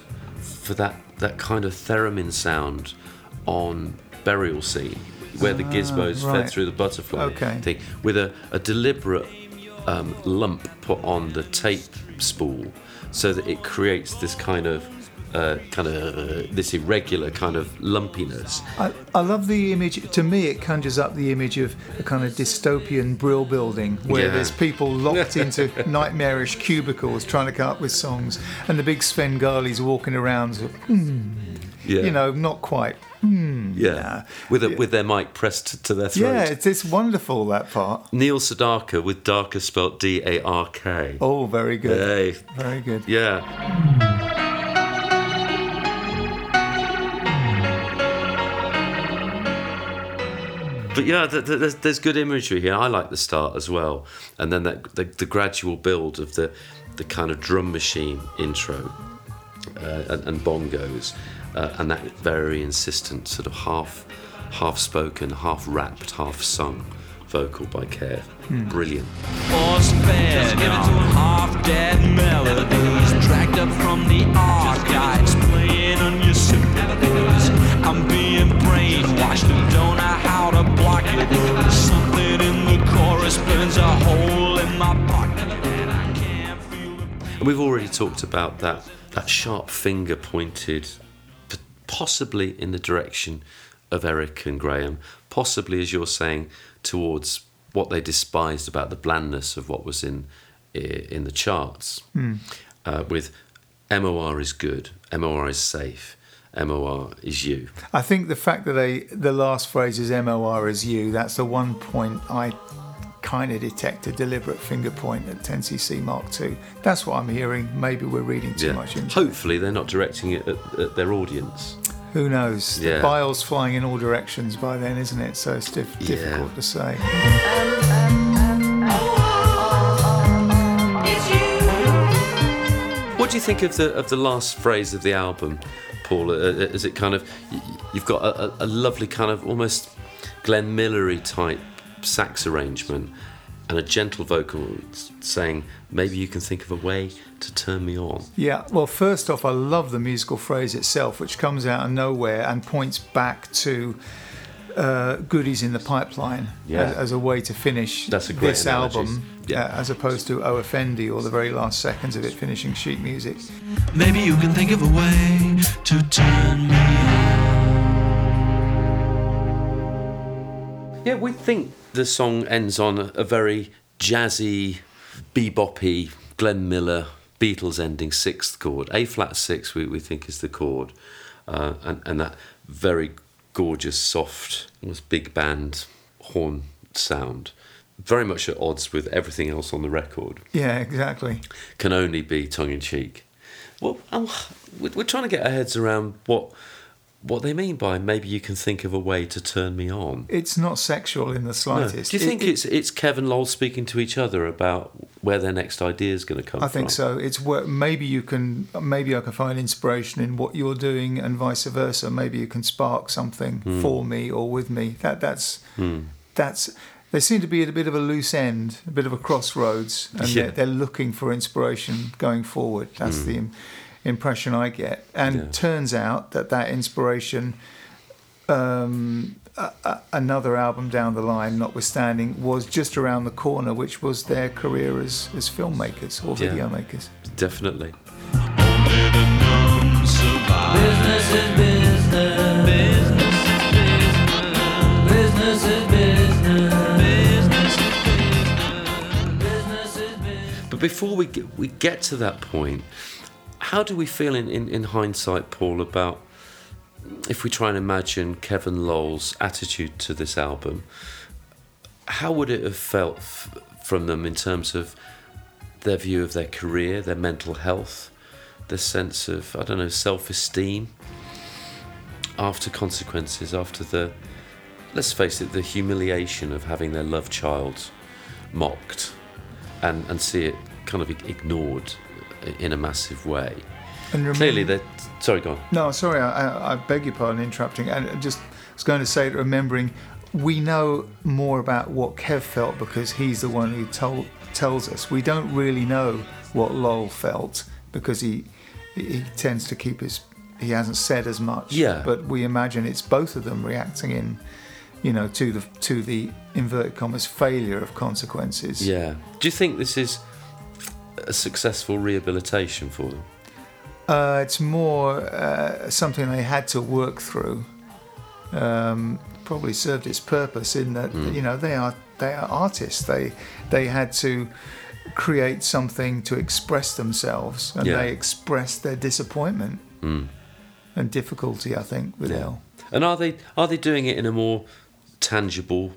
for that that kind of theremin sound on Burial Scene, where the gizmos Ah, right. fed through the butterfly Okay. thing, with a, a deliberate um, lump put on the tape spool, so that it creates this kind of uh, kind of uh, this irregular kind of lumpiness. I, I love the image. To me, it conjures up the image of a kind of dystopian brill building where Yeah. there's people locked into nightmarish cubicles trying to come up with songs, and the big Svengali's walking around, sort of, "Hmm," Yeah, you know, not quite. yeah, with a, with their mic pressed to, to their throat. Yeah, it's, it's wonderful that part. Neil Sedaka with Darker spelt D A R K. Oh, very good. Hey, Very good. yeah. But yeah, th- th- there's, there's good imagery here. I like the start as well, and then that the, the gradual build of the the kind of drum machine intro uh, and, and bongos, uh, and that very insistent sort of half half spoken, half rapped, half sung vocal by Kev. Brilliant. force half-dead melodies dragged up from the archives playing on your sympathies i'm being brainwashed and don't know how to block it. Something in the chorus burns a hole in my pocket and i can't feel the And we've already talked about that that sharp finger pointed, possibly in the direction of Eric and Graham, possibly as you're saying towards what they despised about the blandness of what was in in the charts. Uh, with MOR is good, MOR is safe, MOR is you. I think the fact that they the last phrase is MOR is you. That's the one point I kind of detect a deliberate finger point at 10cc Mark II. That's what I'm hearing. Maybe we're reading too Yeah. much into. it. Hopefully they're not directing it at, at their audience. Who knows? Yeah. The bile's flying in all directions by then, isn't it? So it's diff- Yeah. difficult to say. What do you think of the of the last phrase of the album, Paul? Uh, uh, is it kind of you've got a, a- lovely kind of almost Glenn Millery type sax arrangement and a gentle vocal saying maybe you can think of a way to turn me on. Yeah, well, first off, I love the musical phrase itself, which comes out of nowhere and points back to uh, goodies in the pipeline Yeah. as, as a way to finish That's a great this analogy. album, Yeah. uh, as opposed to O Effendi or the very last seconds of it finishing sheet music. Maybe you can think of a way to turn me on. Yeah, we think the song ends on a, a very jazzy, beboppy Glenn Miller Beatles ending sixth chord. A flat six, we, we think, is the chord. Uh, and, and that very gorgeous, soft, almost big band horn sound. Very much at odds with everything else on the record. Yeah, exactly. Can only be tongue in cheek. Well, we're we're trying to get our heads around what what they mean by maybe you can think of a way to turn me on. It's not sexual in the No. slightest. Do you think it- it's it's Kevin Lol speaking to each other about where their next idea is going to come from? I from? think so. It's where maybe you can, maybe I can find inspiration in what you're doing, and vice versa. Maybe you can spark something Hmm. for me or with me. That that's that's. They seem to be at a bit of a loose end, a bit of a crossroads, and Yeah. they're, they're looking for inspiration going forward. That's the im- impression I get. And. Yeah. turns out that that inspiration um, a, a, another album down the line, notwithstanding, was just around the corner, which was their career as, as filmmakers or Yeah. video makers. definitely. Is is. Business is business. But before we get, we get to that point, how do we feel in, in, in hindsight, Paul, about if we try and imagine Kevin Lol's attitude to this album? How would it have felt f- from them in terms of their view of their career, their mental health, their sense of I don't know self-esteem after consequences, after the let's face it, the humiliation of having their loved child mocked and and see it kind of ignored in a massive way. And remember- Clearly, they're sorry, go on. No, sorry, I, I- beg your pardon interrupting. And I just was going to say, that remembering, we know more about what Kev felt because he's the one who told tells us. We don't really know what Lol felt because he he tends to keep his he hasn't said as much. Yeah. But we imagine it's both of them reacting in, you know, to the to the inverted commas failure of consequences. Yeah. Do you think this is a successful rehabilitation for them? Uh, it's more uh, something they had to work through. Um, probably served its purpose in that you know they are they are artists. They they had to create something to express themselves, and Yeah. they expressed their disappointment and difficulty. I think with L. And are they are they doing it in a more tangible,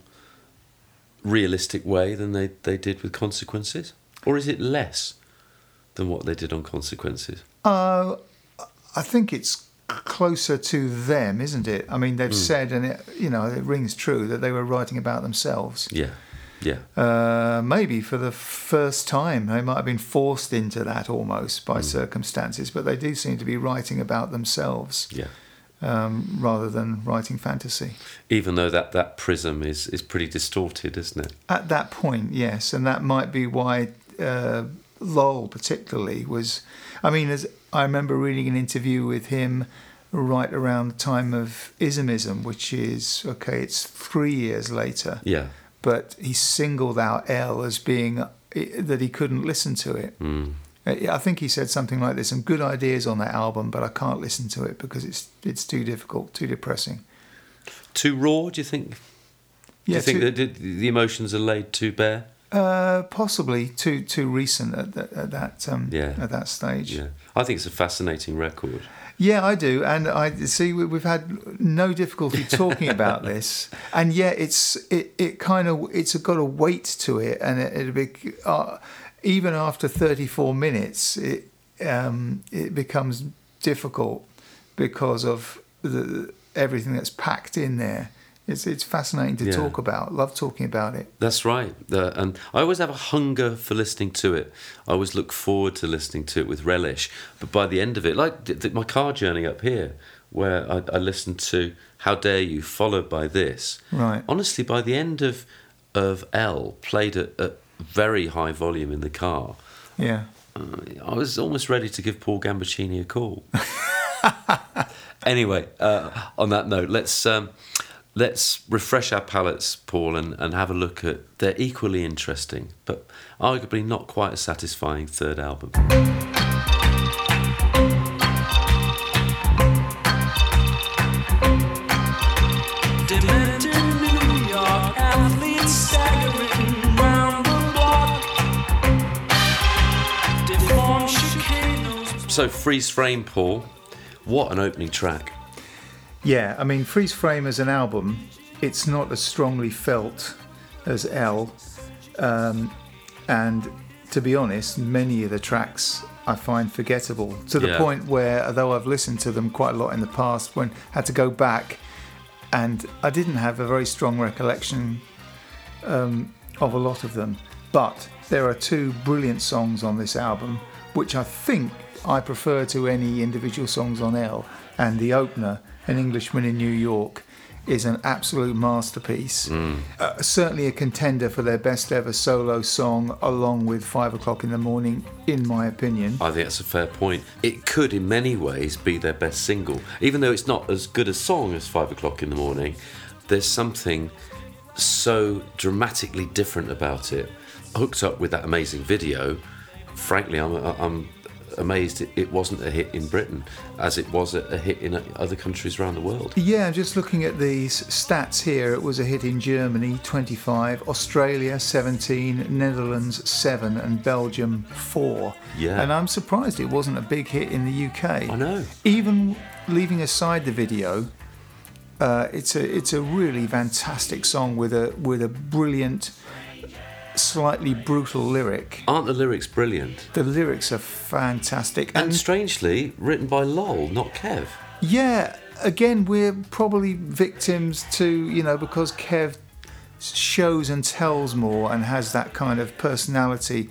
realistic way than they, they did with consequences? Or is it less than what they did on consequences? Uh, I think it's closer to them, isn't it? I mean, they've said, and it you know it rings true that they were writing about themselves. Yeah. Yeah. Uh, maybe for the first time. They might have been forced into that almost by circumstances, but they do seem to be writing about themselves Yeah. um, rather than writing fantasy. Even though that, that prism is, is pretty distorted, isn't it? At that point, yes, and that might be why uh, Lol particularly was. I mean, as I remember reading an interview with him right around the time of Ismism, which is okay. It's three years later. Yeah. but he singled out L as being that he couldn't listen to it. Mm. I think he said something like, "There's some good ideas on that album, but I can't listen to it because it's it's too difficult, too depressing." Too raw, do you think? Do Yeah, you think too- that the, the emotions are laid too bare? Uh, possibly too too recent at, that at that um, Yeah. at that stage. Yeah. I think it's a fascinating record. Yeah, I do, and I see we- we've had no difficulty talking about this, and yet it's it, it kind of it's got a weight to it, and it, it be, uh, even after thirty four minutes, it um, it becomes difficult because of the everything that's packed in there. It's it's fascinating to Yeah. talk about. Love talking about it. That's right. The, and I always have a hunger for listening to it. I always look forward to listening to it with relish. But by the end of it, like th- th- my car journey up here, where I, I listened to "How Dare You," followed by this. Right. Honestly, by the end of of L, played at, at very high volume in the car, Yeah. uh, I was almost ready to give Paul Gambaccini a call. anyway, uh, on that note, let's um, let's refresh our palates, Paul, and, and have a look at their equally interesting, but arguably not quite as satisfying third album. Demented New York athletes staggering round the block. Deformed chicanos. So, Freeze Frame, Paul, what an opening track. Yeah, I mean, Freeze Frame as an album, it's not as strongly felt as L. Um, and to be honest, many of the tracks I find forgettable to the Yeah. point where, although I've listened to them quite a lot in the past, when I had to go back and I didn't have a very strong recollection um, of a lot of them. But there are two brilliant songs on this album, which I think I prefer to any individual songs on L. And the opener, An Englishman in New York, is an absolute masterpiece. Uh, certainly a contender for their best ever solo song, along with Five O'Clock in the Morning, in my opinion. I think that's a fair point. It could, in many ways, be their best single. Even though it's not as good a song as Five O'Clock in the Morning, there's something so dramatically different about it. Hooked up with that amazing video, frankly, I'm, I'm amazed it, it wasn't a hit in Britain as it was a, a hit in other countries around the world. Yeah, just looking at these stats here, it was a hit in Germany 25, Australia 17, Netherlands 7, and Belgium 4. Yeah. And I'm surprised it wasn't a big hit in the UK. I know. Even leaving aside the video, uh, it's a it's a really fantastic song with a with a brilliant slightly brutal lyric. Aren't the lyrics brilliant? The lyrics are fantastic. And strangely, written by Lol, not Kev. Yeah, again, we're probably victims to, you know, because Kev shows and tells more and has that kind of personality.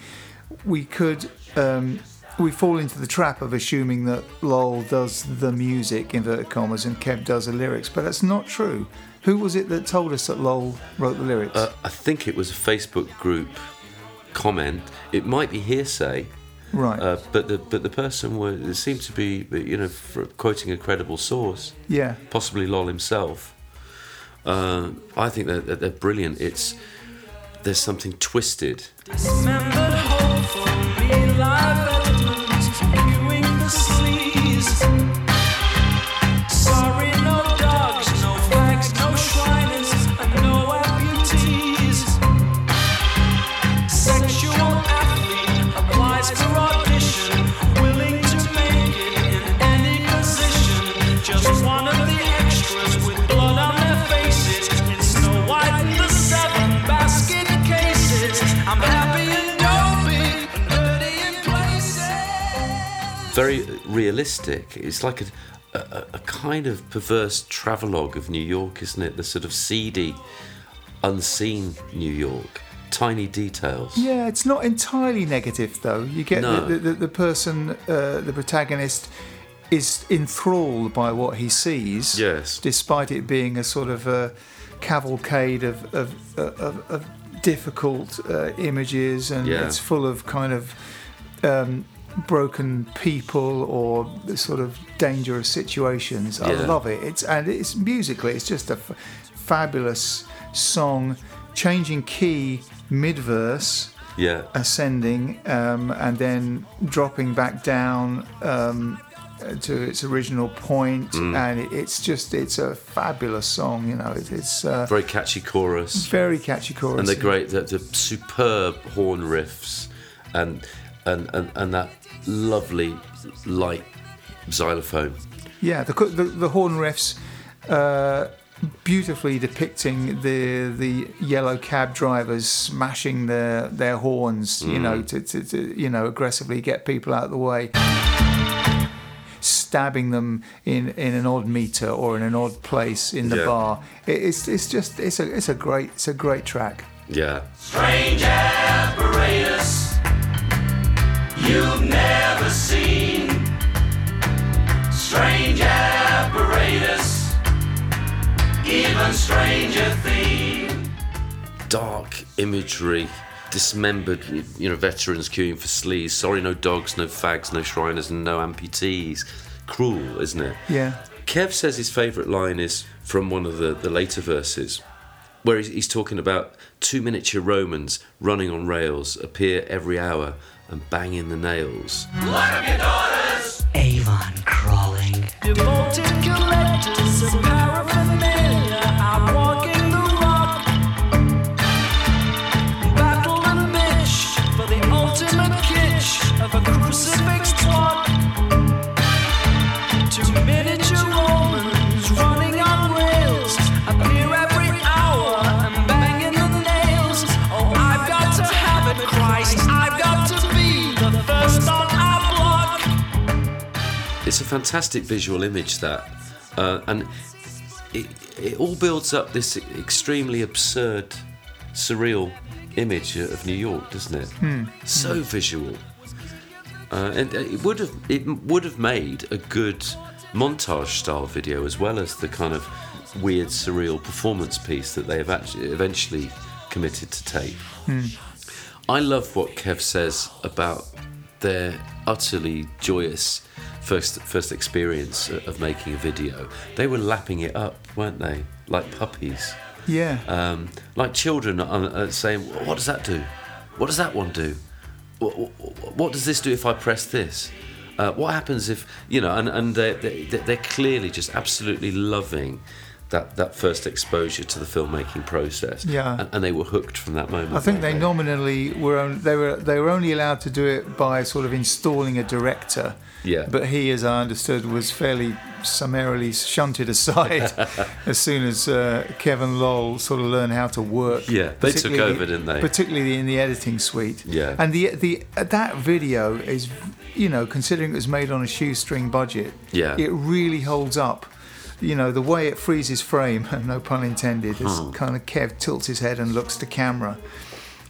We could, um, we fall into the trap of assuming that Lol does the music, inverted commas, and Kev does the lyrics, but that's not true. Who was it that told us that Lol wrote the lyrics? Uh, I think it was a Facebook group comment. It might be hearsay, right. uh, but the but the person was it seemed to be you know for quoting a credible source, yeah. possibly Lol himself. Uh, I think that they're, they're brilliant. It's there's something twisted. Realistic. It's like a, a, a kind of perverse travelogue of New York, isn't it? The sort of seedy, unseen New York. Tiny details. Yeah, it's not entirely negative though. You get No. the, the, the person, uh, the protagonist, is enthralled by what he sees. Yes. Despite it being a sort of a cavalcade of of, of, of difficult uh, images, and Yeah. it's full of kind of um, broken people or sort of dangerous situations. I love it. It's and it's musically, it's just a f- fabulous song. Changing key mid verse Yeah. ascending um, and then dropping back down um, to its original point Mm. and it, it's just it's a fabulous song you know it, it's uh, Very catchy chorus. very catchy chorus and the great, the, the superb horn riffs, and and and, and that lovely light xylophone. yeah the, the, the horn riffs uh, beautifully depicting the the yellow cab drivers smashing their their horns you know to, to, to you know aggressively get people out of the way stabbing them in, in an odd meter or in an odd place in the Yeah. bar. It, it's it's just it's a it's a great it's a great track. Yeah, Strange apparatus you've never seen. Strange apparatus, even stranger theme. dark imagery, dismembered, you know, veterans queuing for sleaze. Sorry, no dogs, no fags, no Shriners, and no amputees. Cruel, isn't it? Yeah. Kev says his favourite line is from one of the, the later verses, where he's, he's talking about two miniature Romans running on rails appear every hour and banging the nails. Avon crawling. Devoted collectors of paraphernalia out walking the rock. Battle and bitch for the ultimate kitsch of a crucifix a fantastic visual image that, uh, and it, it all builds up this extremely absurd, surreal image of New York, doesn't it? So visual, uh, and it would have it would have made a good montage style video as well as the kind of weird surreal performance piece that they have actually eventually committed to tape. I love what Kev says about their utterly joyous first first experience of making a video. They were lapping it up, weren't they? Like puppies, Yeah. um, like children uh, saying, "What does that do? What does that one do? What, what, what does this do if I press this? Uh, what happens if you know?" And and they're, they're, they're clearly just absolutely loving that, that first exposure to the filmmaking process. Yeah. And, and they were hooked from that moment. I think they weren't nominally were on, they were they were only allowed to do it by sort of installing a director. Yeah. But he, as I understood, was fairly summarily shunted aside as soon as uh, Kevin Lol sort of learned how to work. Yeah, they took over, didn't they? Particularly in the editing suite. Yeah. And the the that video is, you know, considering it was made on a shoestring budget. Yeah. It really holds up. You know, the way it freezes frame, no pun intended, is Hmm. kind of Kev tilts his head and looks to camera.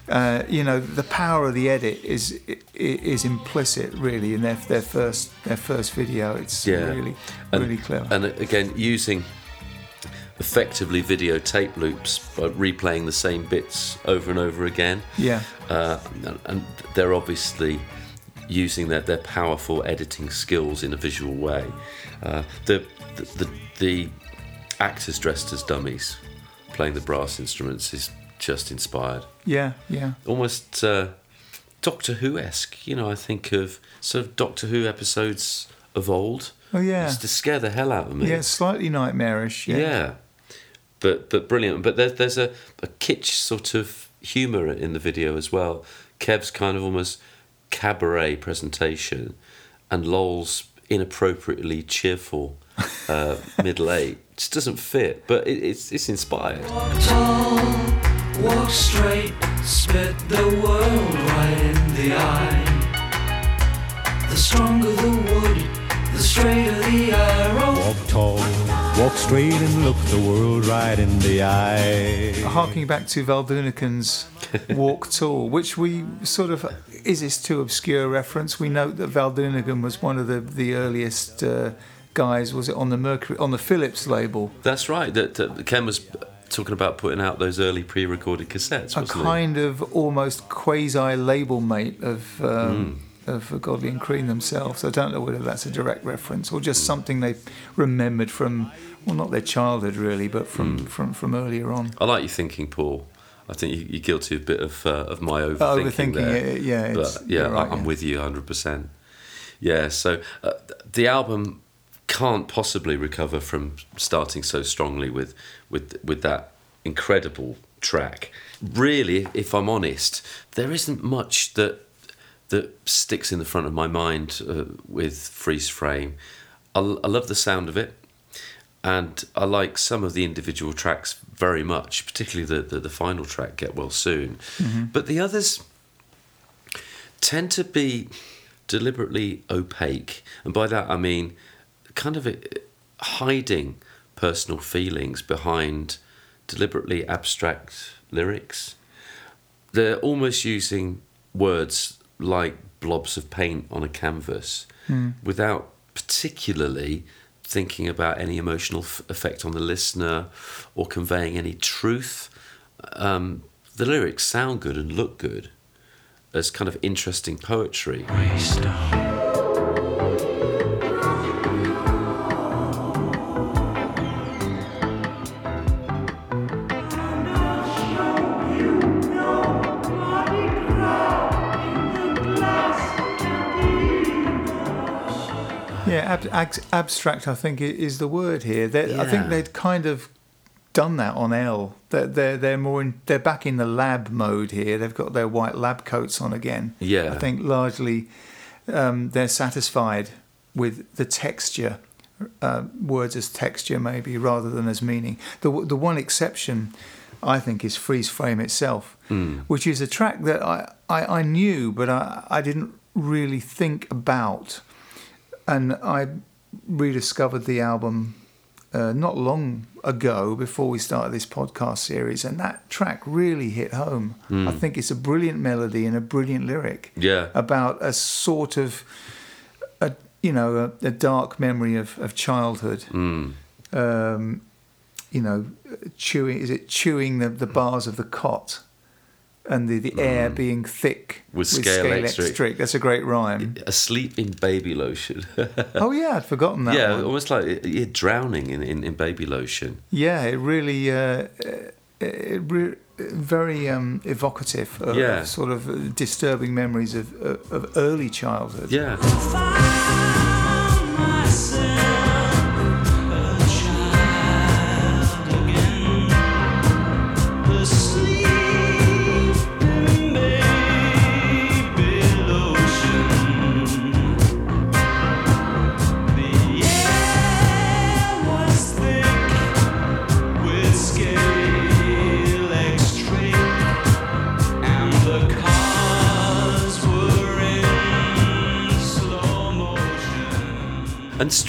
Uh, you know, the power of the edit is is implicit really in their their first their first video. It's Yeah. really and, really clever. And again, using effectively videotape loops by replaying the same bits over and over again. yeah, Uh, and- and they're obviously using their, their powerful editing skills in a visual way. Uh, the, the, the, the actors dressed as dummies playing the brass instruments is just inspired. yeah, yeah. Almost uh, Doctor Who esque. You know, I think of sort of Doctor Who episodes of old. Oh yeah, It's to scare the hell out of me. yeah. Slightly nightmarish. Yeah. Yeah. But but brilliant. But there's there's a, a kitsch sort of humour in the video as well. Kev's kind of almost cabaret presentation and Lol's inappropriately cheerful uh, middle eight just doesn't fit, but it, it's it's inspired. Walk tall, walk straight, spit the world right in the eye. The stronger the wood, the straighter the arrow. Walk tall, walk straight and look the world right in the eye. Harking back to Val Doonican's Walk Tall, which we sort of is this too obscure reference? We note that Valdunican was one of the the earliest uh, guys. Was it on the Mercury on the Philips label? That's right. That, Ken was talking about putting out those early pre-recorded cassettes, a wasn't he? kind of almost quasi label mate of um, of Godley and Creme themselves. I don't know whether that's a direct reference or just something they remembered from well, not their childhood really, but from Hmm. from, from earlier on. I like your thinking, Paul. I think you- you're guilty of a bit of uh, of my overthinking. overthinking there. it, yeah, but yeah, right, I'm yeah. with you 100. percent Yeah, so uh, the album can't possibly recover from starting so strongly with with with that incredible track. Really, if I'm honest, there isn't much that that sticks in the front of my mind uh, with Freeze Frame. I, l- I love the sound of it and I like some of the individual tracks very much, particularly the, the, the final track, Get Well Soon. But the others tend to be deliberately opaque. And by that I mean kind of uh, hiding personal feelings behind deliberately abstract lyrics. They're almost using words like blobs of paint on a canvas without particularly thinking about any emotional f- effect on the listener or conveying any truth. Um, the lyrics sound good and look good as kind of interesting poetry. Yeah, ab- ab- abstract. I think is the word here. They- I think they'd kind of done that on L. They're they're, they're more in, they're back in the lab mode here. They've got their white lab coats on again. Yeah. I think largely um, they're satisfied with the texture, uh, words as texture maybe rather than as meaning. The the one exception. I think is Freeze Frame itself, which is a track that I, I, I knew, but I, I didn't really think about and I rediscovered the album uh, not long ago before we started this podcast series, and that track really hit home. I think it's a brilliant melody and a brilliant lyric Yeah. about a sort of a you know a, a dark memory of, of childhood. Um, you know, chewing is it chewing the, the bars of the cot. And the, the air being thick With scale electric. That's a great rhyme. Asleep in baby lotion. Oh yeah, I'd forgotten that. yeah, one. almost like you're drowning in, in, in baby lotion. Yeah, it really, uh, it re- very um, evocative of, Yeah. of sort of disturbing memories of, of, of early childhood. Yeah.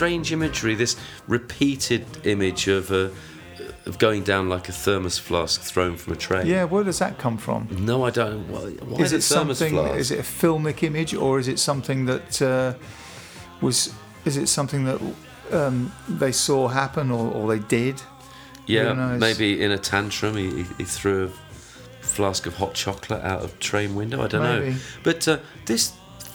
Strange imagery. This repeated image of a of going down like a thermos flask thrown from a train. Yeah, where does that come from? No, I don't. Why, why is the it thermos something? flask? Is it a filmic image, or is it something that uh, was? Is it something that um, they saw happen, or, or they did? Yeah, maybe in a tantrum he, he, threw a flask of hot chocolate out of train window. I don't know. But uh, this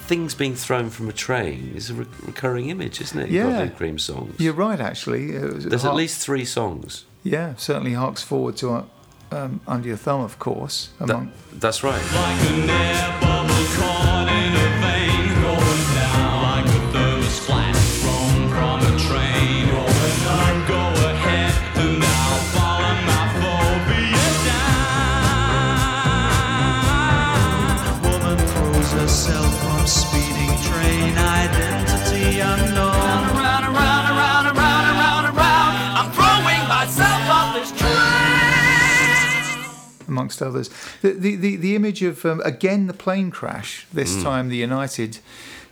things being thrown from a train is a re- recurring image, isn't it? Yeah. Godley Creme songs. You're right, actually. It was- There's at least three songs. yeah, certainly harks forward to uh, um, Under Your Thumb, of course. That, that's right. Like identity. Around, around, around, around, around, around. I'm throwing myself off this train. amongst others. The the, the, the image of um, again the plane crash. This Mm. time the United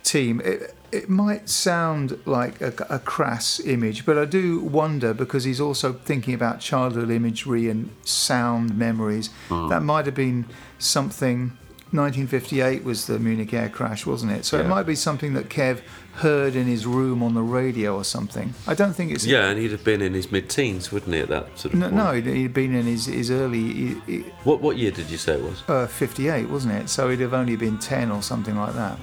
team. It, it might sound like a, a crass image, but I do wonder because he's also thinking about childhood imagery and sound memories. Mm. That might have been something. 1958 was the Munich air crash, wasn't it? So it might be something that Kev heard in his room on the radio or something. I don't think it's Yeah, and he'd have been in his mid-teens, wouldn't he, at that sort of No, point? no, he'd, he'd been in his, his early he- he- What what year did you say it was? uh, 58, wasn't it? So he'd have only been 10 or something like that.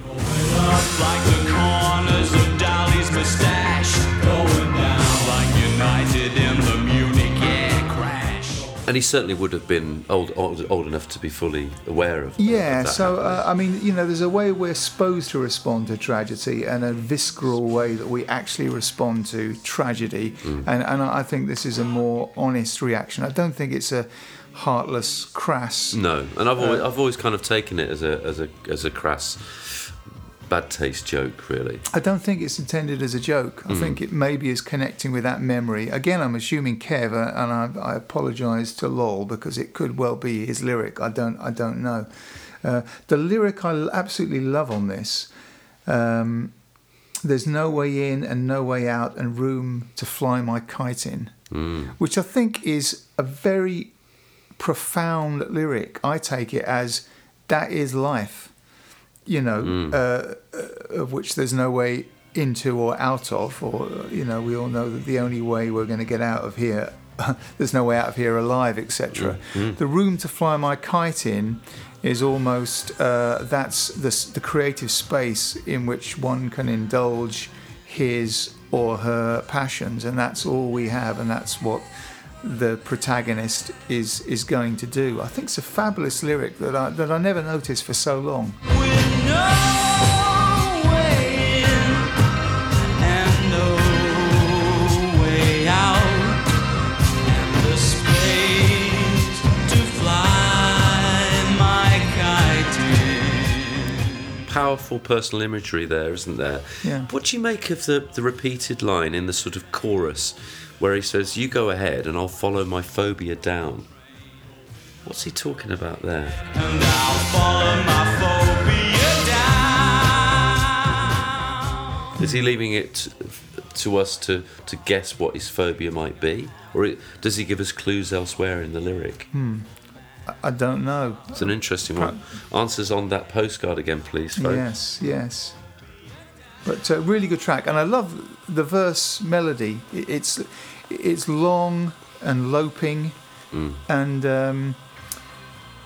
And he certainly would have been old old, old enough to be fully aware of. Yeah, of so uh, I mean, you know, there's a way we're supposed to respond to tragedy and a visceral way that we actually respond to tragedy. Mm. And, and I think this is a more honest reaction. I don't think it's a heartless, crass. No, and I've always, Uh, I've always kind of taken it as a as a as a crass, bad taste joke, really. I don't think it's intended as a joke. I think it maybe is connecting with that memory. Again, I'm assuming Kev, uh, and I, I apologise to Lol because it could well be his lyric. I don't, I don't know. Uh, the lyric I absolutely love on this. Um, there's no way in and no way out, and room to fly my kite in, which I think is a very profound lyric. I take it as that is life you know, uh, uh, of which there's no way into or out of, or, you know, we all know that the only way we're going to get out of here, there's no way out of here alive, etc. The room to fly my kite in is almost, uh, that's the, the creative space in which one can indulge his or her passions, and that's all we have, and that's what the protagonist is is going to do. I think it's a fabulous lyric that I that I never noticed for so long. With no way in and no way out, and the space to fly my kite in. Powerful personal imagery there, isn't there? Yeah. What do you make of the the repeated line in the sort of chorus, where he says, "You go ahead, and I'll follow my phobia down." What's he talking about there? Is he leaving it to us to, to guess what his phobia might be? Or it, does he give us clues elsewhere in the lyric? I don't know. It's an interesting one. Answers on that postcard again, please, folks. Yes, yes. But uh, really good track, and I love the verse melody. It's it's long and loping, and um,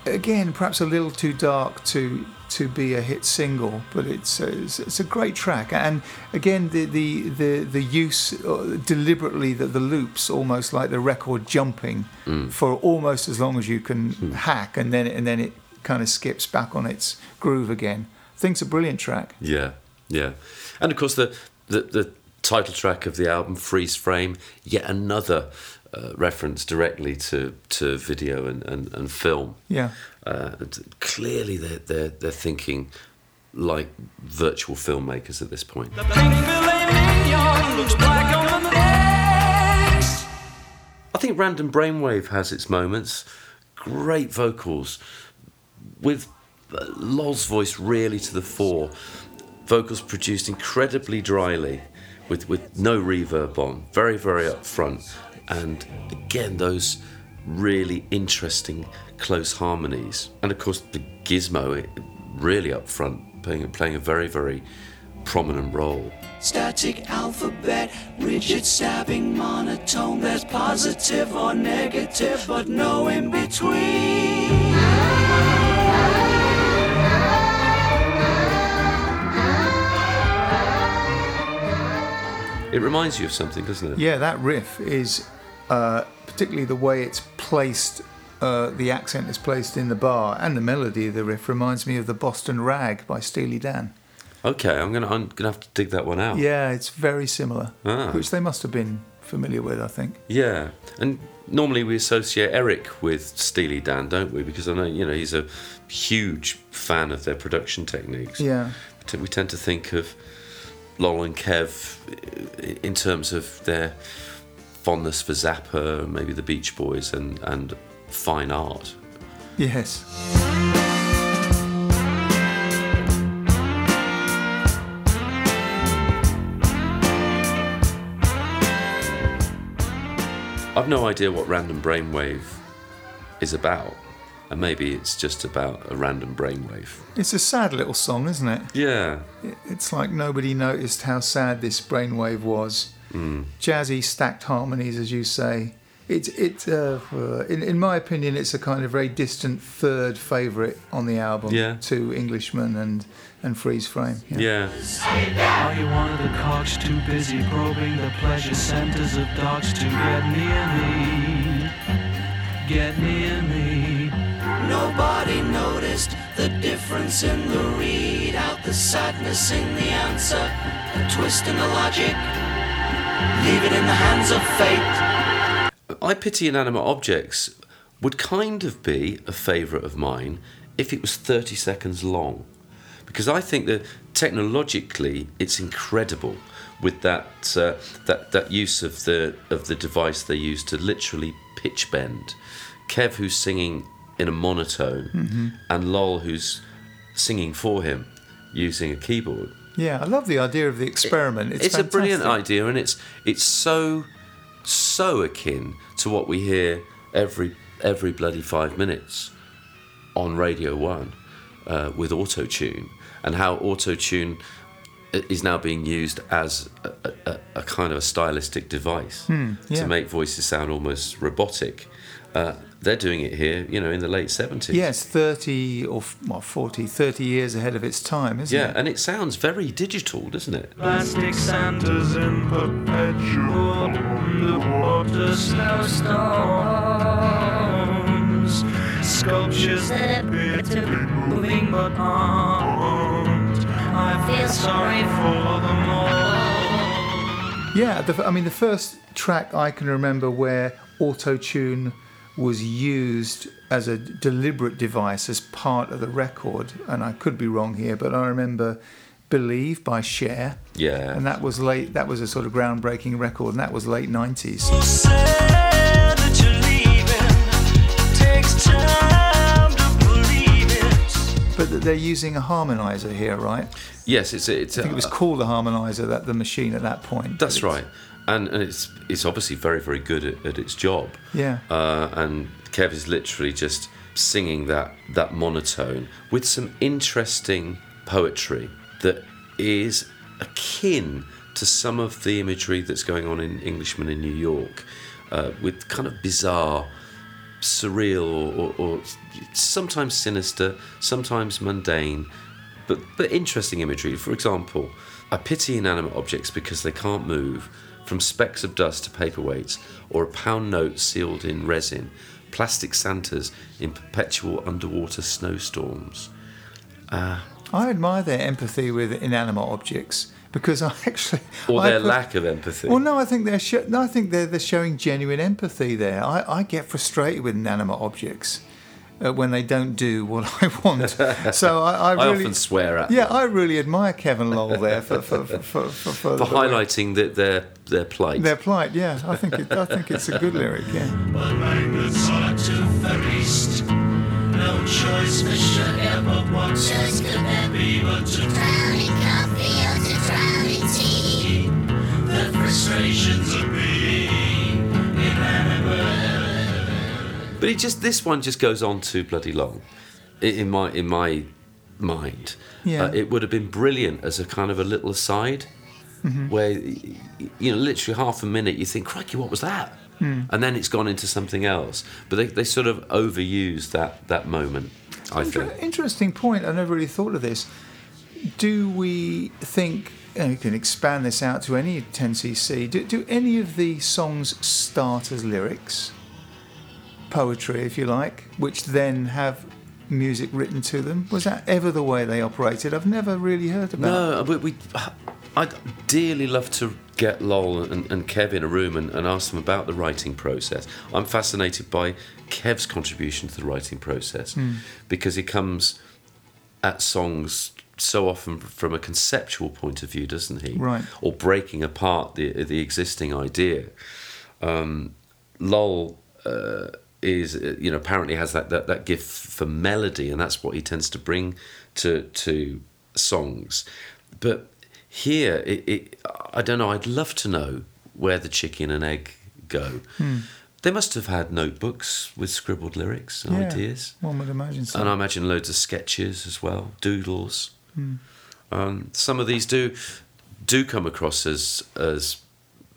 again, perhaps a little too dark to to be a hit single, but it's uh, it's, a great track. And again, the the the, the use uh, deliberately that the loops almost like the record jumping for almost as long as you can hack, and then and then it kind of skips back on its groove again. I think it's a brilliant track. Yeah, yeah. And of course, the, the, the title track of the album, Freeze Frame, yet another uh, reference directly to, to video and, and, and film. Yeah. Uh, and clearly, they're, they're, they're thinking like virtual filmmakers at this point. The pink filet mignon looks black on the necks. I think Random Brainwave has its moments. Great vocals, with uh, Lol's voice really to the fore. Vocals produced incredibly dryly, with with no reverb on, very very upfront, and again those really interesting close harmonies, and of course the gizmo really upfront, playing playing a very very prominent role. Static alphabet, rigid stabbing monotone. There's positive or negative, but no in between. It reminds you of something, doesn't it? Yeah, that riff is uh, particularly the way it's placed. Uh, the accent is placed in the bar, and the melody of the riff reminds me of the Boston Rag by Steely Dan. Okay, I'm gonna I'm gonna have to dig that one out. Yeah, it's very similar, Ah. which they must have been familiar with, I think. Yeah, and normally we associate Eric with Steely Dan, don't we? Because I know you know he's a huge fan of their production techniques. Yeah. We tend to think of Lol and Kev in terms of their fondness for Zappa, maybe the Beach Boys, and and fine art. Yes. I've no idea what random brainwave is about, and maybe it's just about a random brainwave. It's a sad little song, isn't it? Yeah, It's like nobody noticed how sad this brainwave was. Jazzy stacked harmonies, as you say. It, it, uh, in, in my opinion, it's a kind of very distant third favourite on the album Yeah. to Englishman and, and Freeze Frame. yeah. Are you one of the cocks too busy probing the pleasure centers of dogs to get near me? Get near me. Nobody noticed the difference in the readout, the sadness in the answer, the twist in the logic. Leave it in the hands of fate. I Pity Inanimate Objects would kind of be a favourite of mine if it was 30 seconds long. Because I think that technologically it's incredible with that, uh, that, that use of the, of the device they use to literally pitch bend. Kev, who's singing in a monotone, and Lol, who's singing for him using a keyboard. Yeah, I love the idea of the experiment. It's, It's, a brilliant idea, and it's it's so so akin to what we hear every every bloody five minutes on Radio One uh, with auto tune, and how auto tune is now being used as a, a, a kind of a stylistic device Hmm, yeah. to make voices sound almost robotic. Uh, they're doing it here, you know, in the late seventies. Yes, 30 or f- well, 40, 30 years ahead of its time, isn't Yeah, it? Yeah, and it sounds very digital, doesn't it? Plastic Santas in perpetual underwater snowstorms. Sculptures that appear to be moving but aren't. I feel sorry for them all. Yeah, the, I mean, the first track I can remember where auto tune was used as a deliberate device as part of the record, and I could be wrong here, but I remember "Believe" by Cher, Yeah. and that was late. That was a sort of groundbreaking record, and that was late nineties. Sad that you're leaving. Takes time to believe it. But they're using a harmonizer here, right? Yes, it's a, it's I think it was called a harmonizer that the machine at that point. That's right, and and it's it's obviously very very good at, at its job. Yeah. Uh, and Kev is literally just singing that that monotone with some interesting poetry that is akin to some of the imagery that's going on in Englishman in New York, uh, with kind of bizarre, surreal, or, or, or sometimes sinister, sometimes mundane, but but interesting imagery. For example, I pity inanimate objects because they can't move, from specks of dust to paperweights, or a pound note sealed in resin, plastic Santas in perpetual underwater snowstorms. Uh, I admire their empathy with inanimate objects because I actually Or their put- lack of empathy. Well, no, I think they're sho- no, I think they're they're showing genuine empathy there. I, I get frustrated with inanimate objects uh, when they don't do what I want. So I, I I really often swear at yeah, them I really admire Kevin Lol there for for for, for, for, for, for highlighting that their their plight. their plight. Yeah, I think it, I think it's a good lyric. Yeah. But language hard to feast. No choice for sugar, but what choice could there be but to drown in coffee or to drown in tea? the frustrations of being But it just this one just goes on too bloody long, in my in my mind. Yeah. Uh, it would have been brilliant as a kind of a little aside, Mm-hmm. where you know, literally half a minute, you think, "Crikey, what was that?" Hmm. And then it's gone into something else. But they, they sort of overuse that that moment. I Inter- think. Interesting point. I never really thought of this. Do we think, and you can expand this out to any 10cc, do, do any of the songs start as lyrics? Poetry, if you like, which then have music written to them? Was that ever the way they operated? I've never really heard about No, we, we I'd dearly love to get Lol and, and Kev in a room and, and ask them about the writing process. I'm fascinated by Kev's contribution to the writing process because he comes at songs so often from a conceptual point of view, doesn't he? Right. Or breaking apart the the existing idea. Um, Lol uh, is, uh, you know, apparently has that, that, that gift for melody, and that's what he tends to bring to to songs. But here, it, it, I don't know. I'd love to know where the chicken and egg go. They must have had notebooks with scribbled lyrics and Yeah, ideas. One would imagine so. And I imagine loads of sketches as well, doodles. Um, some of these do do come across as as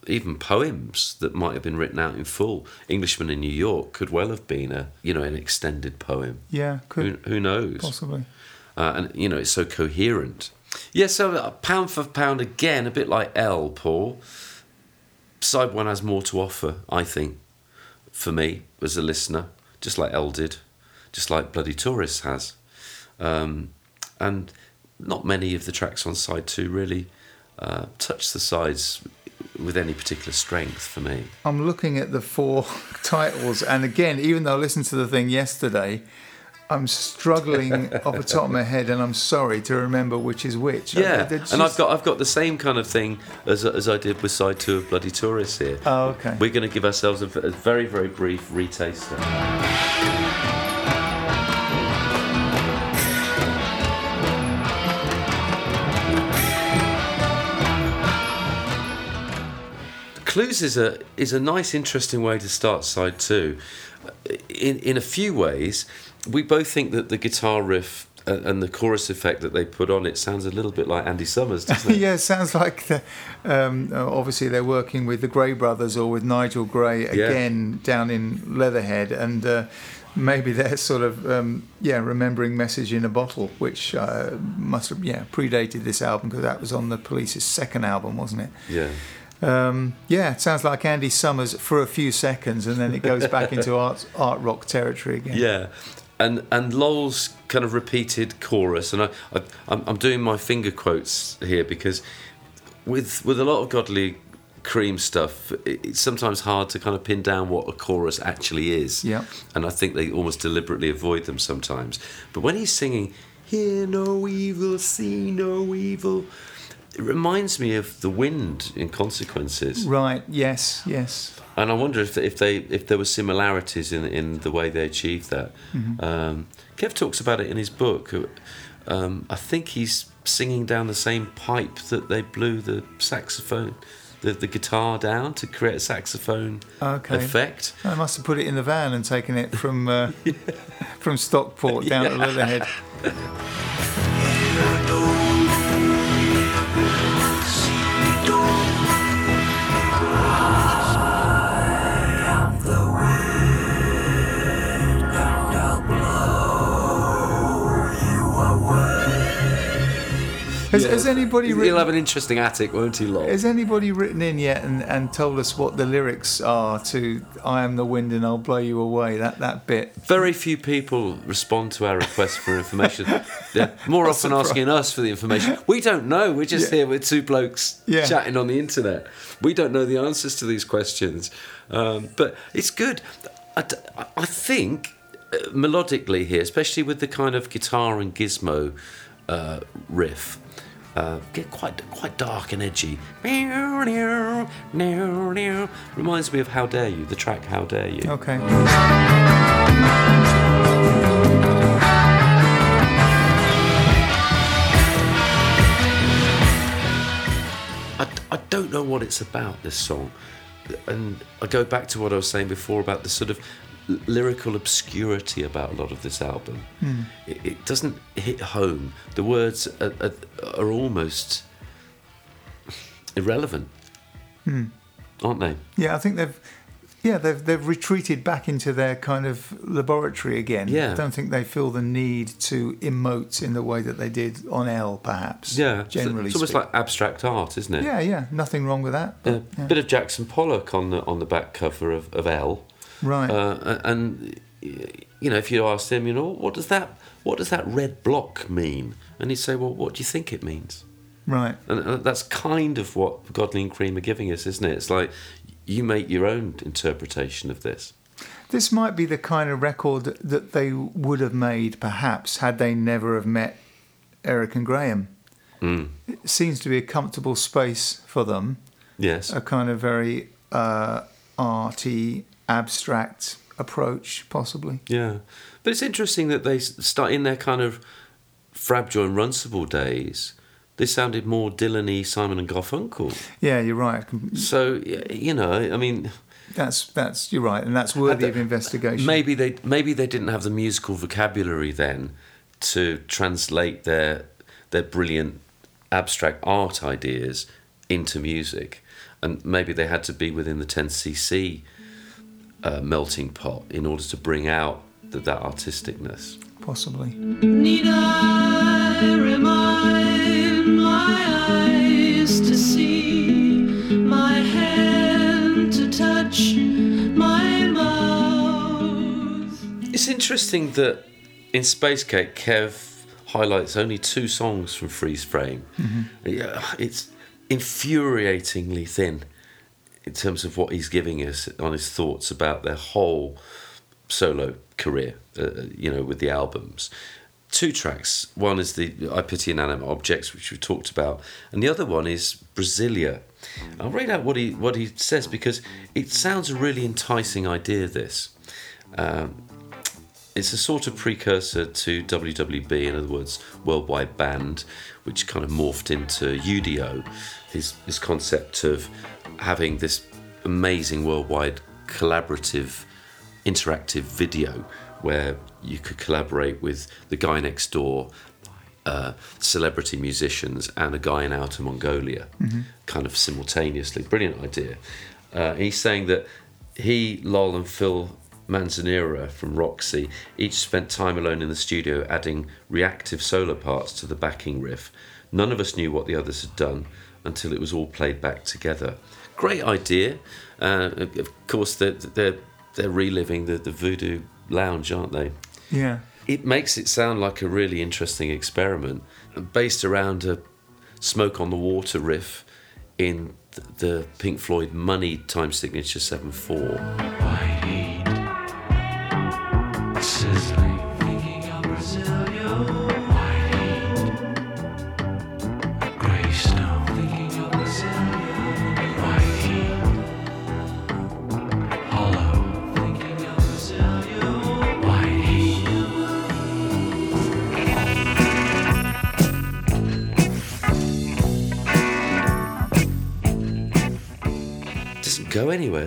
even poems that might have been written out in full. Englishman in New York could well have been a you know an extended poem. yeah, Who, could who knows? possibly. Uh, and you know it's so coherent. Yeah, so uh, pound for pound again, a bit like L, Paul. Side one has more to offer, I think, for me as a listener, just like L did, just like Bloody Tourists has, um, and not many of the tracks on side two really uh, touch the sides with any particular strength for me. I'm looking at the four titles, and again, even though I listened to the thing yesterday, I'm struggling off the top of my head, and I'm sorry to remember which is which. Yeah, they're and I've got I've got the same kind of thing as as I did with side two of Bloody Tourists here. Oh, okay. We're going to give ourselves a, a very very brief retaster. Clues is a is a nice, interesting way to start side two. In in a few ways, we both think that the guitar riff and the chorus effect that they put on it sounds a little bit like Andy Summers, doesn't it? yeah, it sounds like the, um, obviously they're working with the Gray brothers or with Nigel Gray Yeah. again down in Leatherhead, and uh, maybe they're sort of um, yeah remembering "Message in a Bottle," which uh, must have yeah predated this album because that was on the Police's second album, wasn't it? Yeah. Um, yeah, it sounds like Andy Summers for a few seconds, and then it goes back into art art rock territory again. Yeah, and and Lol's kind of repeated chorus, and I, I I'm, I'm doing my finger quotes here because with with a lot of Godley Creme stuff, it's sometimes hard to kind of pin down what a chorus actually is. Yeah. and I think they almost deliberately avoid them sometimes. But when he's singing, "Hear no evil, see no evil." It reminds me of the wind in consequences. Right. Yes. Yes. And I wonder if if they if there were similarities in in the way they achieved that. Um, Kev talks about it in his book. Um, I think he's singing down the same pipe that they blew the saxophone, the the guitar down to create a saxophone Okay. effect. I must have put it in the van and taken it from uh, from Stockport down to Leatherhead. Has, has anybody He'll written, have an interesting attic, won't he, Lol? has anybody written in yet and, and told us what the lyrics are to "I am the wind and I'll blow you away"? That that bit. Very few people respond to our request for information. They're more often asking us for the information. We don't know. We're just Yeah. here with two blokes Yeah. chatting on the internet. We don't know the answers to these questions. Um, but it's good. I think uh, melodically here, especially with the kind of guitar and gizmo uh, riff. Uh, get quite quite dark and edgy. Reminds me of How Dare You, the track How Dare You. Okay. I, I don't know what it's about. This song, and I go back to what I was saying before about the sort of lyrical obscurity about a lot of this album. Hmm. It, it doesn't hit home. The words are, are, are almost irrelevant, hmm. aren't they? Yeah, I think they've yeah they've they've retreated back into their kind of laboratory again. Yeah. I don't think they feel the need to emote in the way that they did on L, perhaps. Yeah, generally. it's almost like abstract art, isn't it? yeah, yeah, nothing wrong with that. A but, yeah. bit of Jackson Pollock on the on the back cover of, of L. right. Uh, and you know, if you ask him, you know, what does that what does that red block mean? And he'd say, well, what do you think it means? right. And uh, that's kind of what Godley and Creme are giving us, isn't it? It's like you make your own interpretation of this. This might be the kind of record that they would have made, perhaps, had they never have met Eric and Graham. Mm. It seems to be a comfortable space for them, Yes. a kind of very uh, arty, abstract approach, possibly. Yeah, but it's interesting that they start in their kind of Frabjoy and Runcible days. This sounded more Dylan-y, Simon and Garfunkel. Yeah, you're right. So you know, I mean, That's that's you're right, and that's worthy of Uh, investigation. maybe they maybe they didn't have the musical vocabulary then to translate their their brilliant abstract art ideas into music, and maybe they had to be within the 10cc uh, melting pot in order to bring out th that artisticness. possibly. Need I remind my eyes to see, my hand to touch, my mouth? It's interesting that in Space Cake, Kev highlights only two songs from Freeze Frame. Yeah, it's infuriatingly thin in terms of what he's giving us on his thoughts about their whole solo career, uh, you know, with the albums. Two tracks. One is the I Pity Inanimate Objects, which we've talked about, and the other one is Brasilia. I'll read out what he what he says because it sounds a really enticing idea. This, um, it's a sort of precursor to WWB, in other words, Worldwide Band, which kind of morphed into UDO, his, his concept of having this amazing worldwide collaborative interactive video where you could collaborate with the guy next door, uh, celebrity musicians, and a guy in Outer Mongolia, kind of simultaneously. Brilliant idea. Uh, he's saying that he, Lol, and Phil Manzanera from Roxy each spent time alone in the studio adding reactive solo parts to the backing riff. None of us knew what the others had done until it was all played back together. Great idea. Uh, of course, they're, they're, they're reliving the, the Voodoo Lounge, aren't they? Yeah. It makes it sound like a really interesting experiment based around a smoke on the water riff in the Pink Floyd Money time signature 7 4.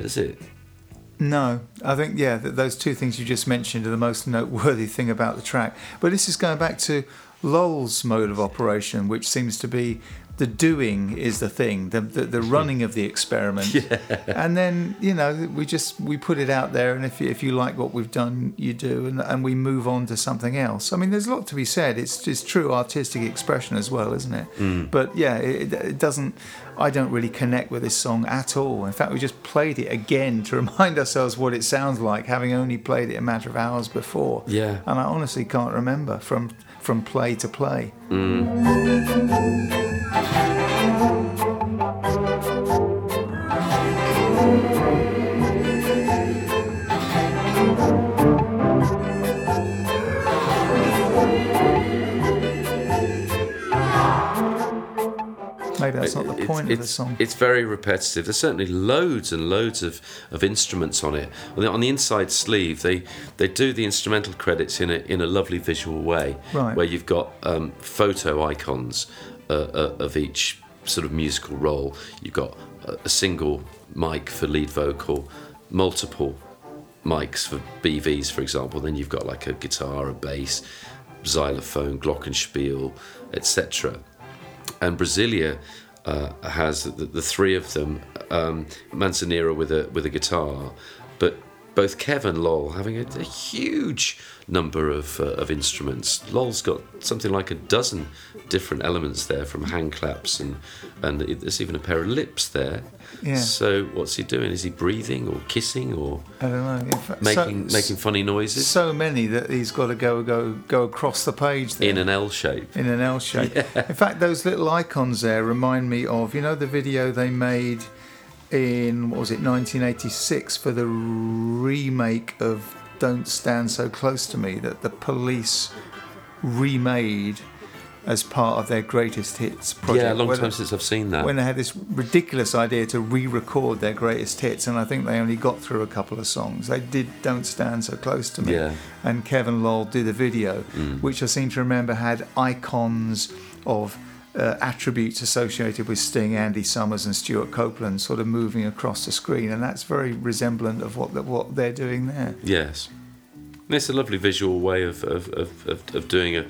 Does it? No, I think yeah, th- those two things you just mentioned are the most noteworthy thing about the track. But this is going back to Lol's mode of operation, which seems to be the doing is the thing, the the, the running of the experiment, and then you know we just we put it out there, and if you, if you like what we've done, you do, and, and we move on to something else. I mean, there's a lot to be said. It's it's true artistic expression as well, isn't it? Hmm. But yeah, it, it doesn't. I don't really connect with this song at all. In fact, we just played it again to remind ourselves what it sounds like, having only played it a matter of hours before. Yeah. And I honestly can't remember from from play to play. Maybe that's not the It's- point of the song. It's very repetitive. There's certainly loads and loads of, of instruments on it. On the, on the inside sleeve, they, they do the instrumental credits in a, in a lovely visual way, Right. where you've got um, photo icons uh, uh, of each sort of musical role. You've got a, a single mic for lead vocal, multiple mics for BVs, for example. Then you've got like a guitar, a bass, xylophone, glockenspiel, etc. And Brasilia uh, has the, the three of them, um, Manzanera with a with a guitar, but both Kev and Lol having a, a huge number of uh, of instruments. Lol's got something like a dozen different elements there, from hand claps and and it- there's even a pair of lips there. Yeah. So what's he doing? Is he breathing or kissing or I don't know. Fact, making so, making funny noises so many that he's got to go go go across the page there. in an L shape? in an L shape. In fact, those little icons there remind me of you know the video they made in what was it 1986 for the remake of Don't Stand So Close to Me that the police remade as part of their greatest hits project. Yeah, a long When- time since I've seen that. when they had this ridiculous idea to re-record their greatest hits, and I think they only got through a couple of songs. They did "Don't Stand So Close to Me," Yeah. and Kev and Lol did a video, mm. which I seem to remember had icons of uh, attributes associated with Sting, Andy Summers, and Stewart Copeland, sort of moving across the screen, and that's very resemblant of what the, what they're doing there. Yes. And it's a lovely visual way of, of, of, of, of doing a,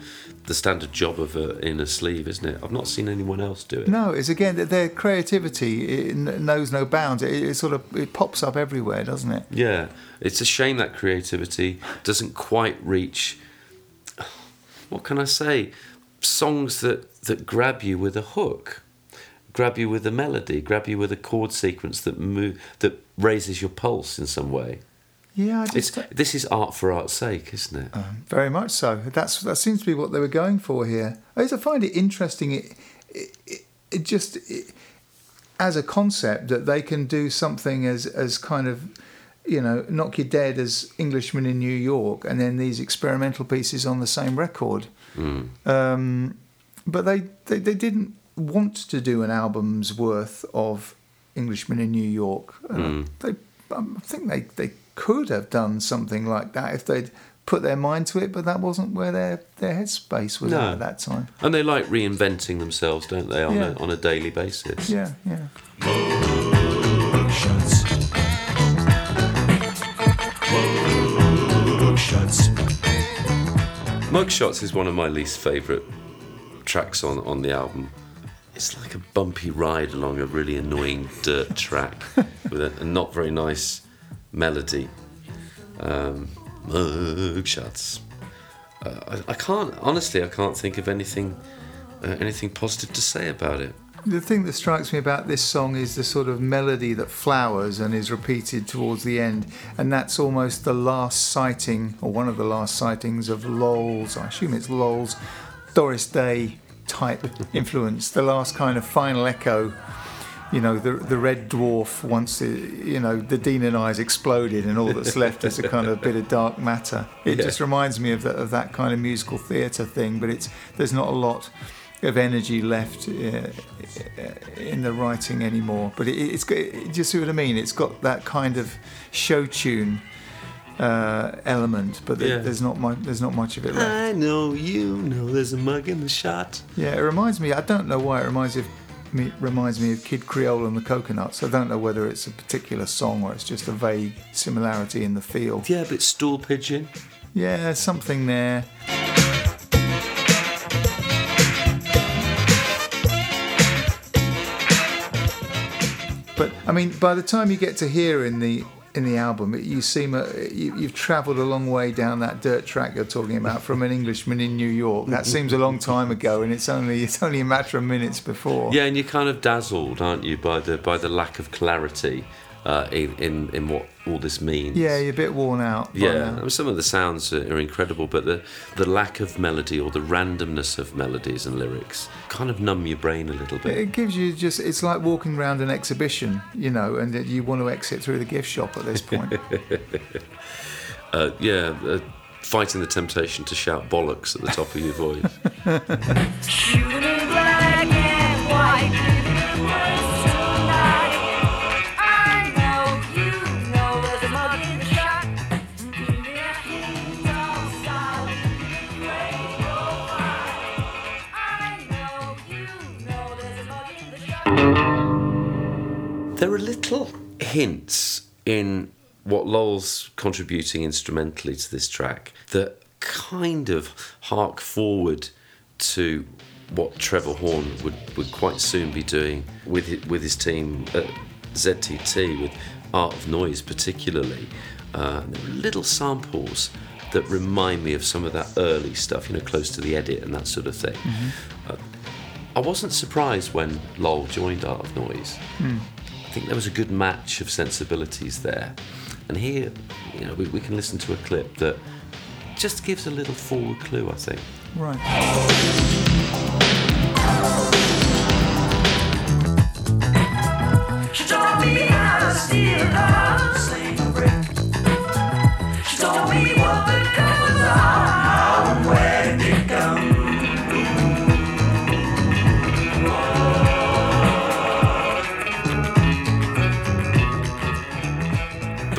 the standard job of a, in a sleeve, isn't it? I've not seen anyone else do it. No, it's again their creativity it knows no bounds. It, it sort of it pops up everywhere, doesn't it? Yeah, it's a shame that creativity doesn't quite reach. What can I say? Songs that that grab you with a hook, grab you with a melody, grab you with a chord sequence that move that raises your pulse in some way. Yeah, I It's just this is art for art's sake, isn't it? Very much so. That's that seems to be what they were going for here. I just find it interesting. It it, it, it just it, as a concept that they can do something as as kind of you know knock you dead as Englishman in New York, and then these experimental pieces on the same record. Um, but they, they they didn't want to do an album's worth of Englishmen in New York. And They um, I think they they could have done something like that if they'd put their mind to it, but that wasn't where their their headspace was No. at at that time. And they like reinventing themselves, don't they, on Yeah. a on a daily basis? Yeah, yeah. Mugshots is one of my least favourite tracks on, on the album. It's like a bumpy ride along a really annoying dirt track with a, a not very nice melody. Um, Mugshots. Uh, I, I can't, honestly, I can't think of anything, uh, anything positive to say about it. The thing that strikes me about this song is the sort of melody that flowers and is repeated towards the end, and that's almost the last sighting, or one of the last sightings of Lol's. I assume it's Lol's Doris Day type influence. The last kind of final echo. You know, the the red dwarf once the, you know the Dean and I's exploded, and all that's left is a kind of bit of dark matter. It Yeah. just reminds me of that of that kind of musical theatre thing, but it's there's not a lot of energy left uh, in the writing anymore. But it, it's it, just see what I mean. It's got that kind of show tune uh, element, but there- Yeah. there's not much. There's not much of it left. I know you know there's a mug in the shot. Yeah, it reminds me. I don't know why it reminds of me. Reminds me of Kid Creole and the Coconuts. I don't know whether it's a particular song or it's just a vague similarity in the feel. Yeah, but stool pigeon. Yeah, something there. But I mean, by the time you get to here in the in the album, you seem uh, you, you've travelled a long way down that dirt track you're talking about from an Englishman in New York. That seems a long time ago, and it's only it's only a matter of minutes before. Yeah, and you're kind of dazzled, aren't you, by the by the lack of clarity uh, in, in in what all this means. Yeah, you're a bit worn out. Yeah, now. I mean, some of the sounds are, are incredible, but the the lack of melody or the randomness of melodies and lyrics kind of numb your brain a little bit. It gives you just, it's like walking around an exhibition, you know, and you want to exit through the gift shop at this point. Uh, yeah, uh, fighting the temptation to shout bollocks at the top of your voice. There are little hints in what Lol's contributing instrumentally to this track that kind of hark forward to what Trevor Horn would, would quite soon be doing with his, with his team at ZTT, with Art of Noise particularly. Uh, there are little samples that remind me of some of that early stuff, you know, close to the edit and that sort of thing. Uh, I wasn't surprised when Lol joined Art of Noise. Hmm. I think there was a good match of sensibilities there. And here, you know, we, we can listen to a clip that just gives a little forward clue, I think. Right.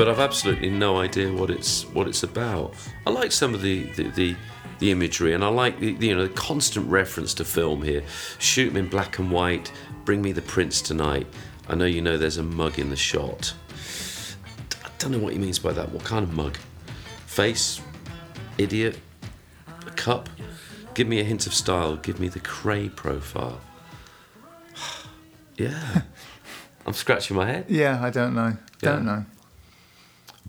But I've absolutely no idea what it's what it's about. I like some of the the, the, the imagery, and I like the, the, you know the constant reference to film here. Shoot 'em in black and white. Bring me the prince tonight. I know you know there's a mug in the shot. I don't know what he means by that. What kind of mug? Face? Idiot? A cup? Give me a hint of style. Give me the Cray profile. yeah. I'm scratching my head. Yeah, I don't know. Don't know.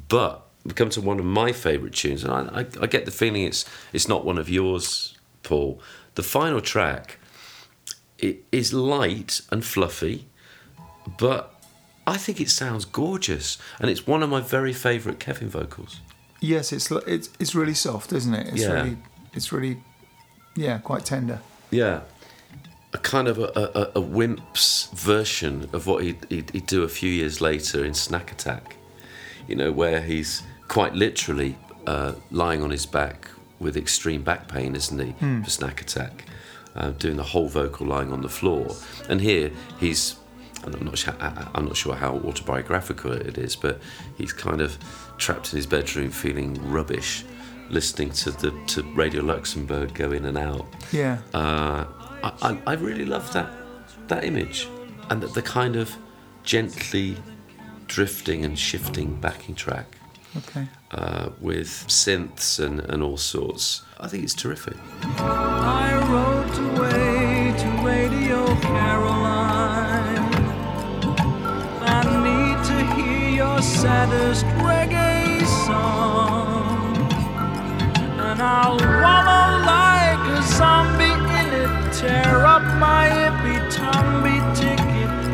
But we come to one of my favourite tunes, and I, I, I get the feeling it's it's not one of yours, Paul. The final track it is light and fluffy, but I think it sounds gorgeous, and it's one of my very favourite Kevin vocals. Yes, it's it's it's really soft, isn't it? It's Yeah. really it's really yeah, quite tender. Yeah. A kind of a, a, a wimp's version of what he'd, he'd, he'd do a few years later in Snack Attack, you know, where he's quite literally uh, lying on his back with extreme back pain, isn't he, for Snack Attack, uh, doing the whole vocal lying on the floor. And here he's, and I'm not, sure, I'm not sure how autobiographical it is, but he's kind of trapped in his bedroom feeling rubbish, listening to the to Radio Luxembourg go in and out. Yeah. Uh, I, I, I really love that that image and the, the kind of gently drifting and shifting backing track Okay. uh, with synths and, and all sorts. I think it's terrific. I rode away to Radio Caroline. I need to hear your saddest reggae song. And I'll wallow like a zombie in it. Tear up my Ipi Tombi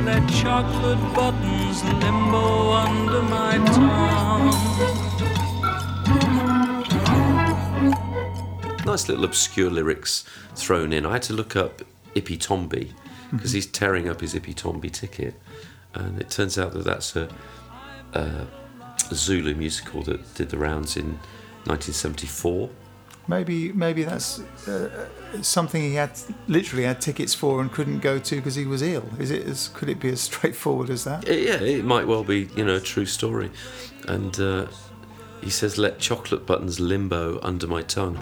Let chocolate buttons limbo under my tongue. Nice little obscure lyrics thrown in. I had to look up Ipi Tombi because he's tearing up his Ipi Tombi ticket, and it turns out that that's a, a Zulu musical that did the rounds in 1974. Maybe maybe that's uh, something he had literally had tickets for and couldn't go to because he was ill. Is it as could it be as straightforward as that? Yeah, it might well be, you know, a true story. And uh, he says, "Let chocolate buttons limbo under my tongue."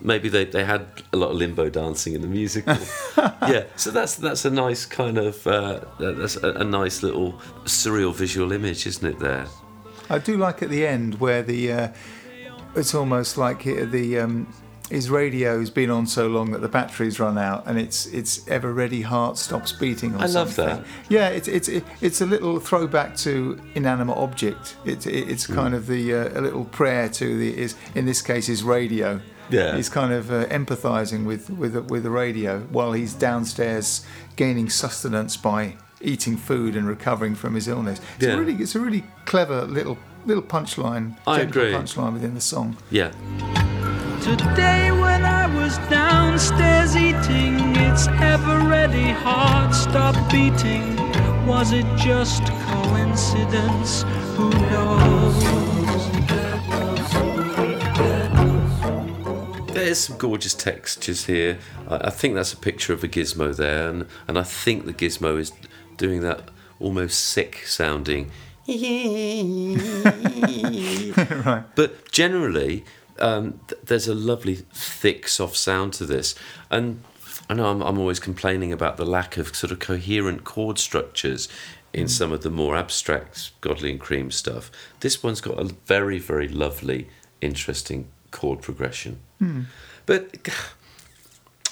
Maybe they, they had a lot of limbo dancing in the musical. yeah, so that's that's a nice kind of uh, that's a, a nice little surreal visual image, isn't it? There. I do like at the end where the uh, it's almost like it, the um, his radio's been on so long that the batteries run out and it's it's ever ready heart stops beating I love something. that. Yeah, it's it's it's a little throwback to inanimate object. It's it's kind of the uh, a little prayer to the is in this case his radio. Yeah. he's kind of uh, empathizing with with the- with the radio while he's downstairs gaining sustenance by eating food and recovering from his illness. It's Yeah. a really it's a really clever little little punchline. I agree. Punchline within the song. Yeah. Today when I was downstairs eating, its ever-ready heart stopped beating. Was it just coincidence? Who knows? There's some gorgeous textures here. I, I think that's a picture of a gizmo there, and, and I think the gizmo is doing that almost sick sounding. right. But generally, um, th- there's a lovely, thick, soft sound to this. And I know I'm, I'm always complaining about the lack of sort of coherent chord structures in some of the more abstract Godley and Creme stuff. This one's got a very, very lovely, interesting chord progression. But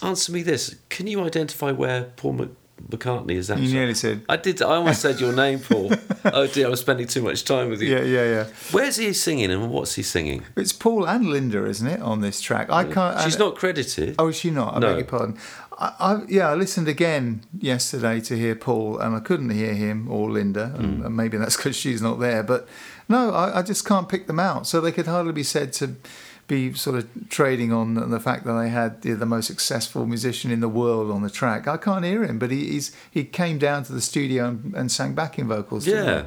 answer me this: Can you identify where Paul McCartney is at? You nearly said. I did. I almost said your name, Paul. oh dear, I was spending too much time with you. Yeah, yeah, yeah. Where's he singing and what's he singing? It's Paul and Linda, isn't it, on this track? I can't. She's and- not credited. Oh, is she not? I No. beg your pardon. I, I, yeah, I listened again yesterday to hear Paul, and I couldn't hear him or Linda, and, Hmm. and maybe that's because she's not there. But no, I, I just can't pick them out. So they could hardly be said to be sort of trading on the fact that they had the, the most successful musician in the world on the track. I can't hear him, but he, he's he came down to the studio and, and sang backing vocals. Yeah.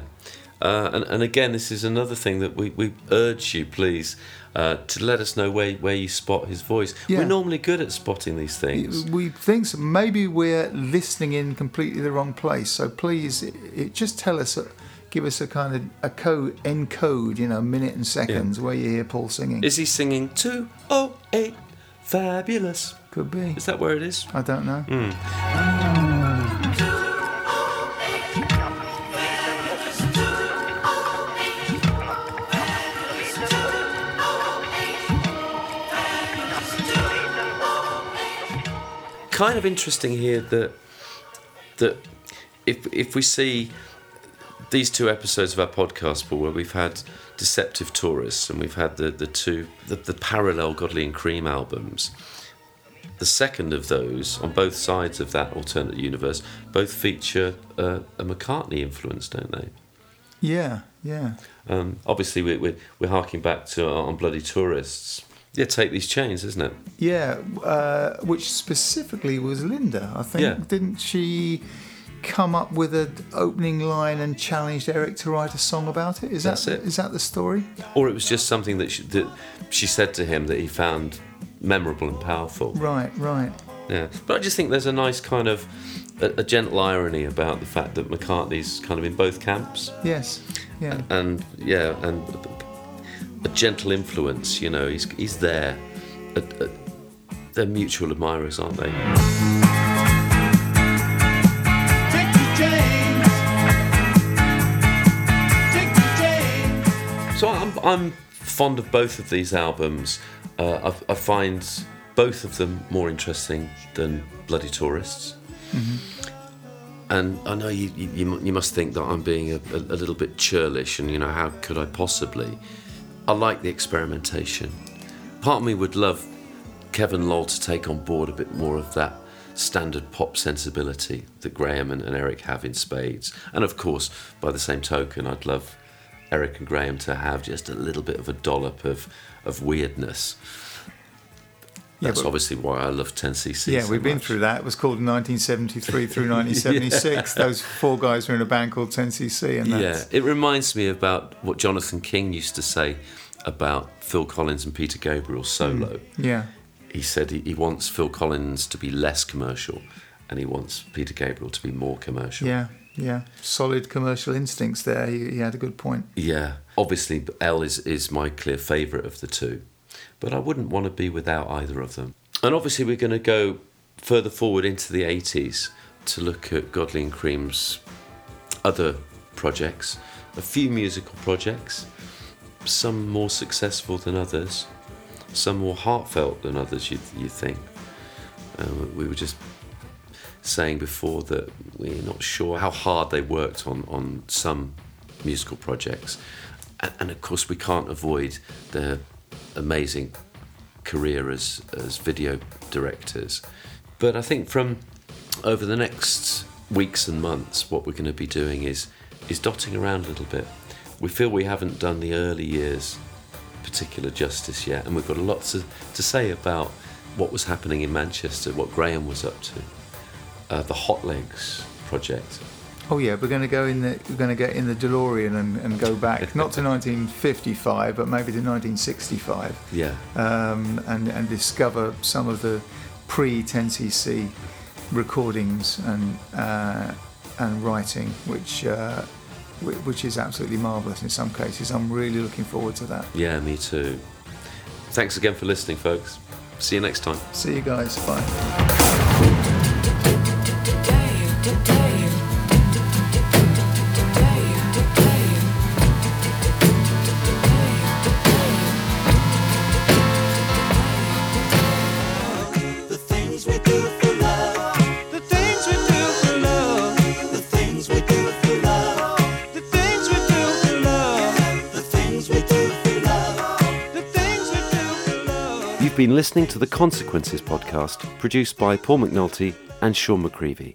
Uh, and, and again, this is another thing that we, we urge you, please, uh, to let us know where, where you spot his voice. Yeah. We're normally good at spotting these things. We think so. maybe we're listening in completely the wrong place. So please, it, it, just tell us, uh, give us a kind of a code, encode, you know, minute and seconds where you hear Paul singing. Is he singing 208 Fabulous? Could be. Is that where it is? I don't know. Hmm. kind of interesting here that that if if we see these two episodes of our podcast, Paul, where we've had Deceptive Tourists and we've had the the two the, the parallel Godley and Creme albums. The second of those, on both sides of that alternate universe, both feature uh, a McCartney influence, don't they? Yeah, yeah. Um, obviously, we're, we're, we're harking back to uh, on Bloody Tourists. Yeah, take these chains, isn't it? Yeah, uh, which specifically was Linda. I think Yeah. didn't she come up with an opening line and challenged Eric to write a song about it? Is That's that it. is that the story? Or it was just something that she, that she said to him that he found memorable and powerful. Right, right. Yeah, but I just think there's a nice kind of a, a gentle irony about the fact that McCartney's kind of in both camps, Yes, yeah. and yeah, and a gentle influence. You know, he's he's there. A, a, they're mutual admirers, aren't they? I'm, fond of both of these albums. Uh, I, I find both of them more interesting than Bloody Tourists. And I know you, you, you you must think that I'm being a, a, a little bit churlish, and you know, how could I possibly? I like the experimentation. Part of me would love Kev and Lol to take on board a bit more of that standard pop sensibility that Graham and, and Eric have in spades. And of course, by the same token, I'd love Eric and Graham to have just a little bit of a dollop of, of weirdness. That's but- obviously why I love 10cc. Yeah, so we've been through that. It was called 1973 through 1976. Those four guys were in a band called 10cc, and Yeah, it reminds me about what Jonathan King used to say about Phil Collins and Peter Gabriel solo. Mm. yeah, He said he, he wants Phil Collins to be less commercial and he wants Peter Gabriel to be more commercial. yeah, yeah. Solid commercial instincts there. He, he had a good point. Yeah. Obviously, L is, is my clear favourite of the two, but I wouldn't want to be without either of them. And obviously, we're going to go further forward into the 80s to look at Godley and Creme's other projects, a few musical projects, some more successful than others, some more heartfelt than others, you, you think. Uh, we were just saying before that we're not sure how hard they worked on, on some musical projects. And, and of course, we can't avoid their amazing career as, as video directors. But I think from over the next weeks and months, what we're going to be doing is, is dotting around a little bit. We feel we haven't done the early years particular justice yet, and we've got a lot to, to say about what was happening in Manchester, what Graham was up to, uh, the Hot Legs project. Oh yeah, we're going to go in the we're going to get in the DeLorean and, and go back not to 1955, but maybe to 1965, Yeah, um, and and discover some of the pre-10cc recordings and uh, and writing, which. Uh, which is absolutely marvellous in some cases. I'm really looking forward to that. yeah, me too. Thanks again for listening, folks. See you next time. See you guys. Bye been listening to the Consequences podcast, produced by Paul McNulty and Sean Macreavy.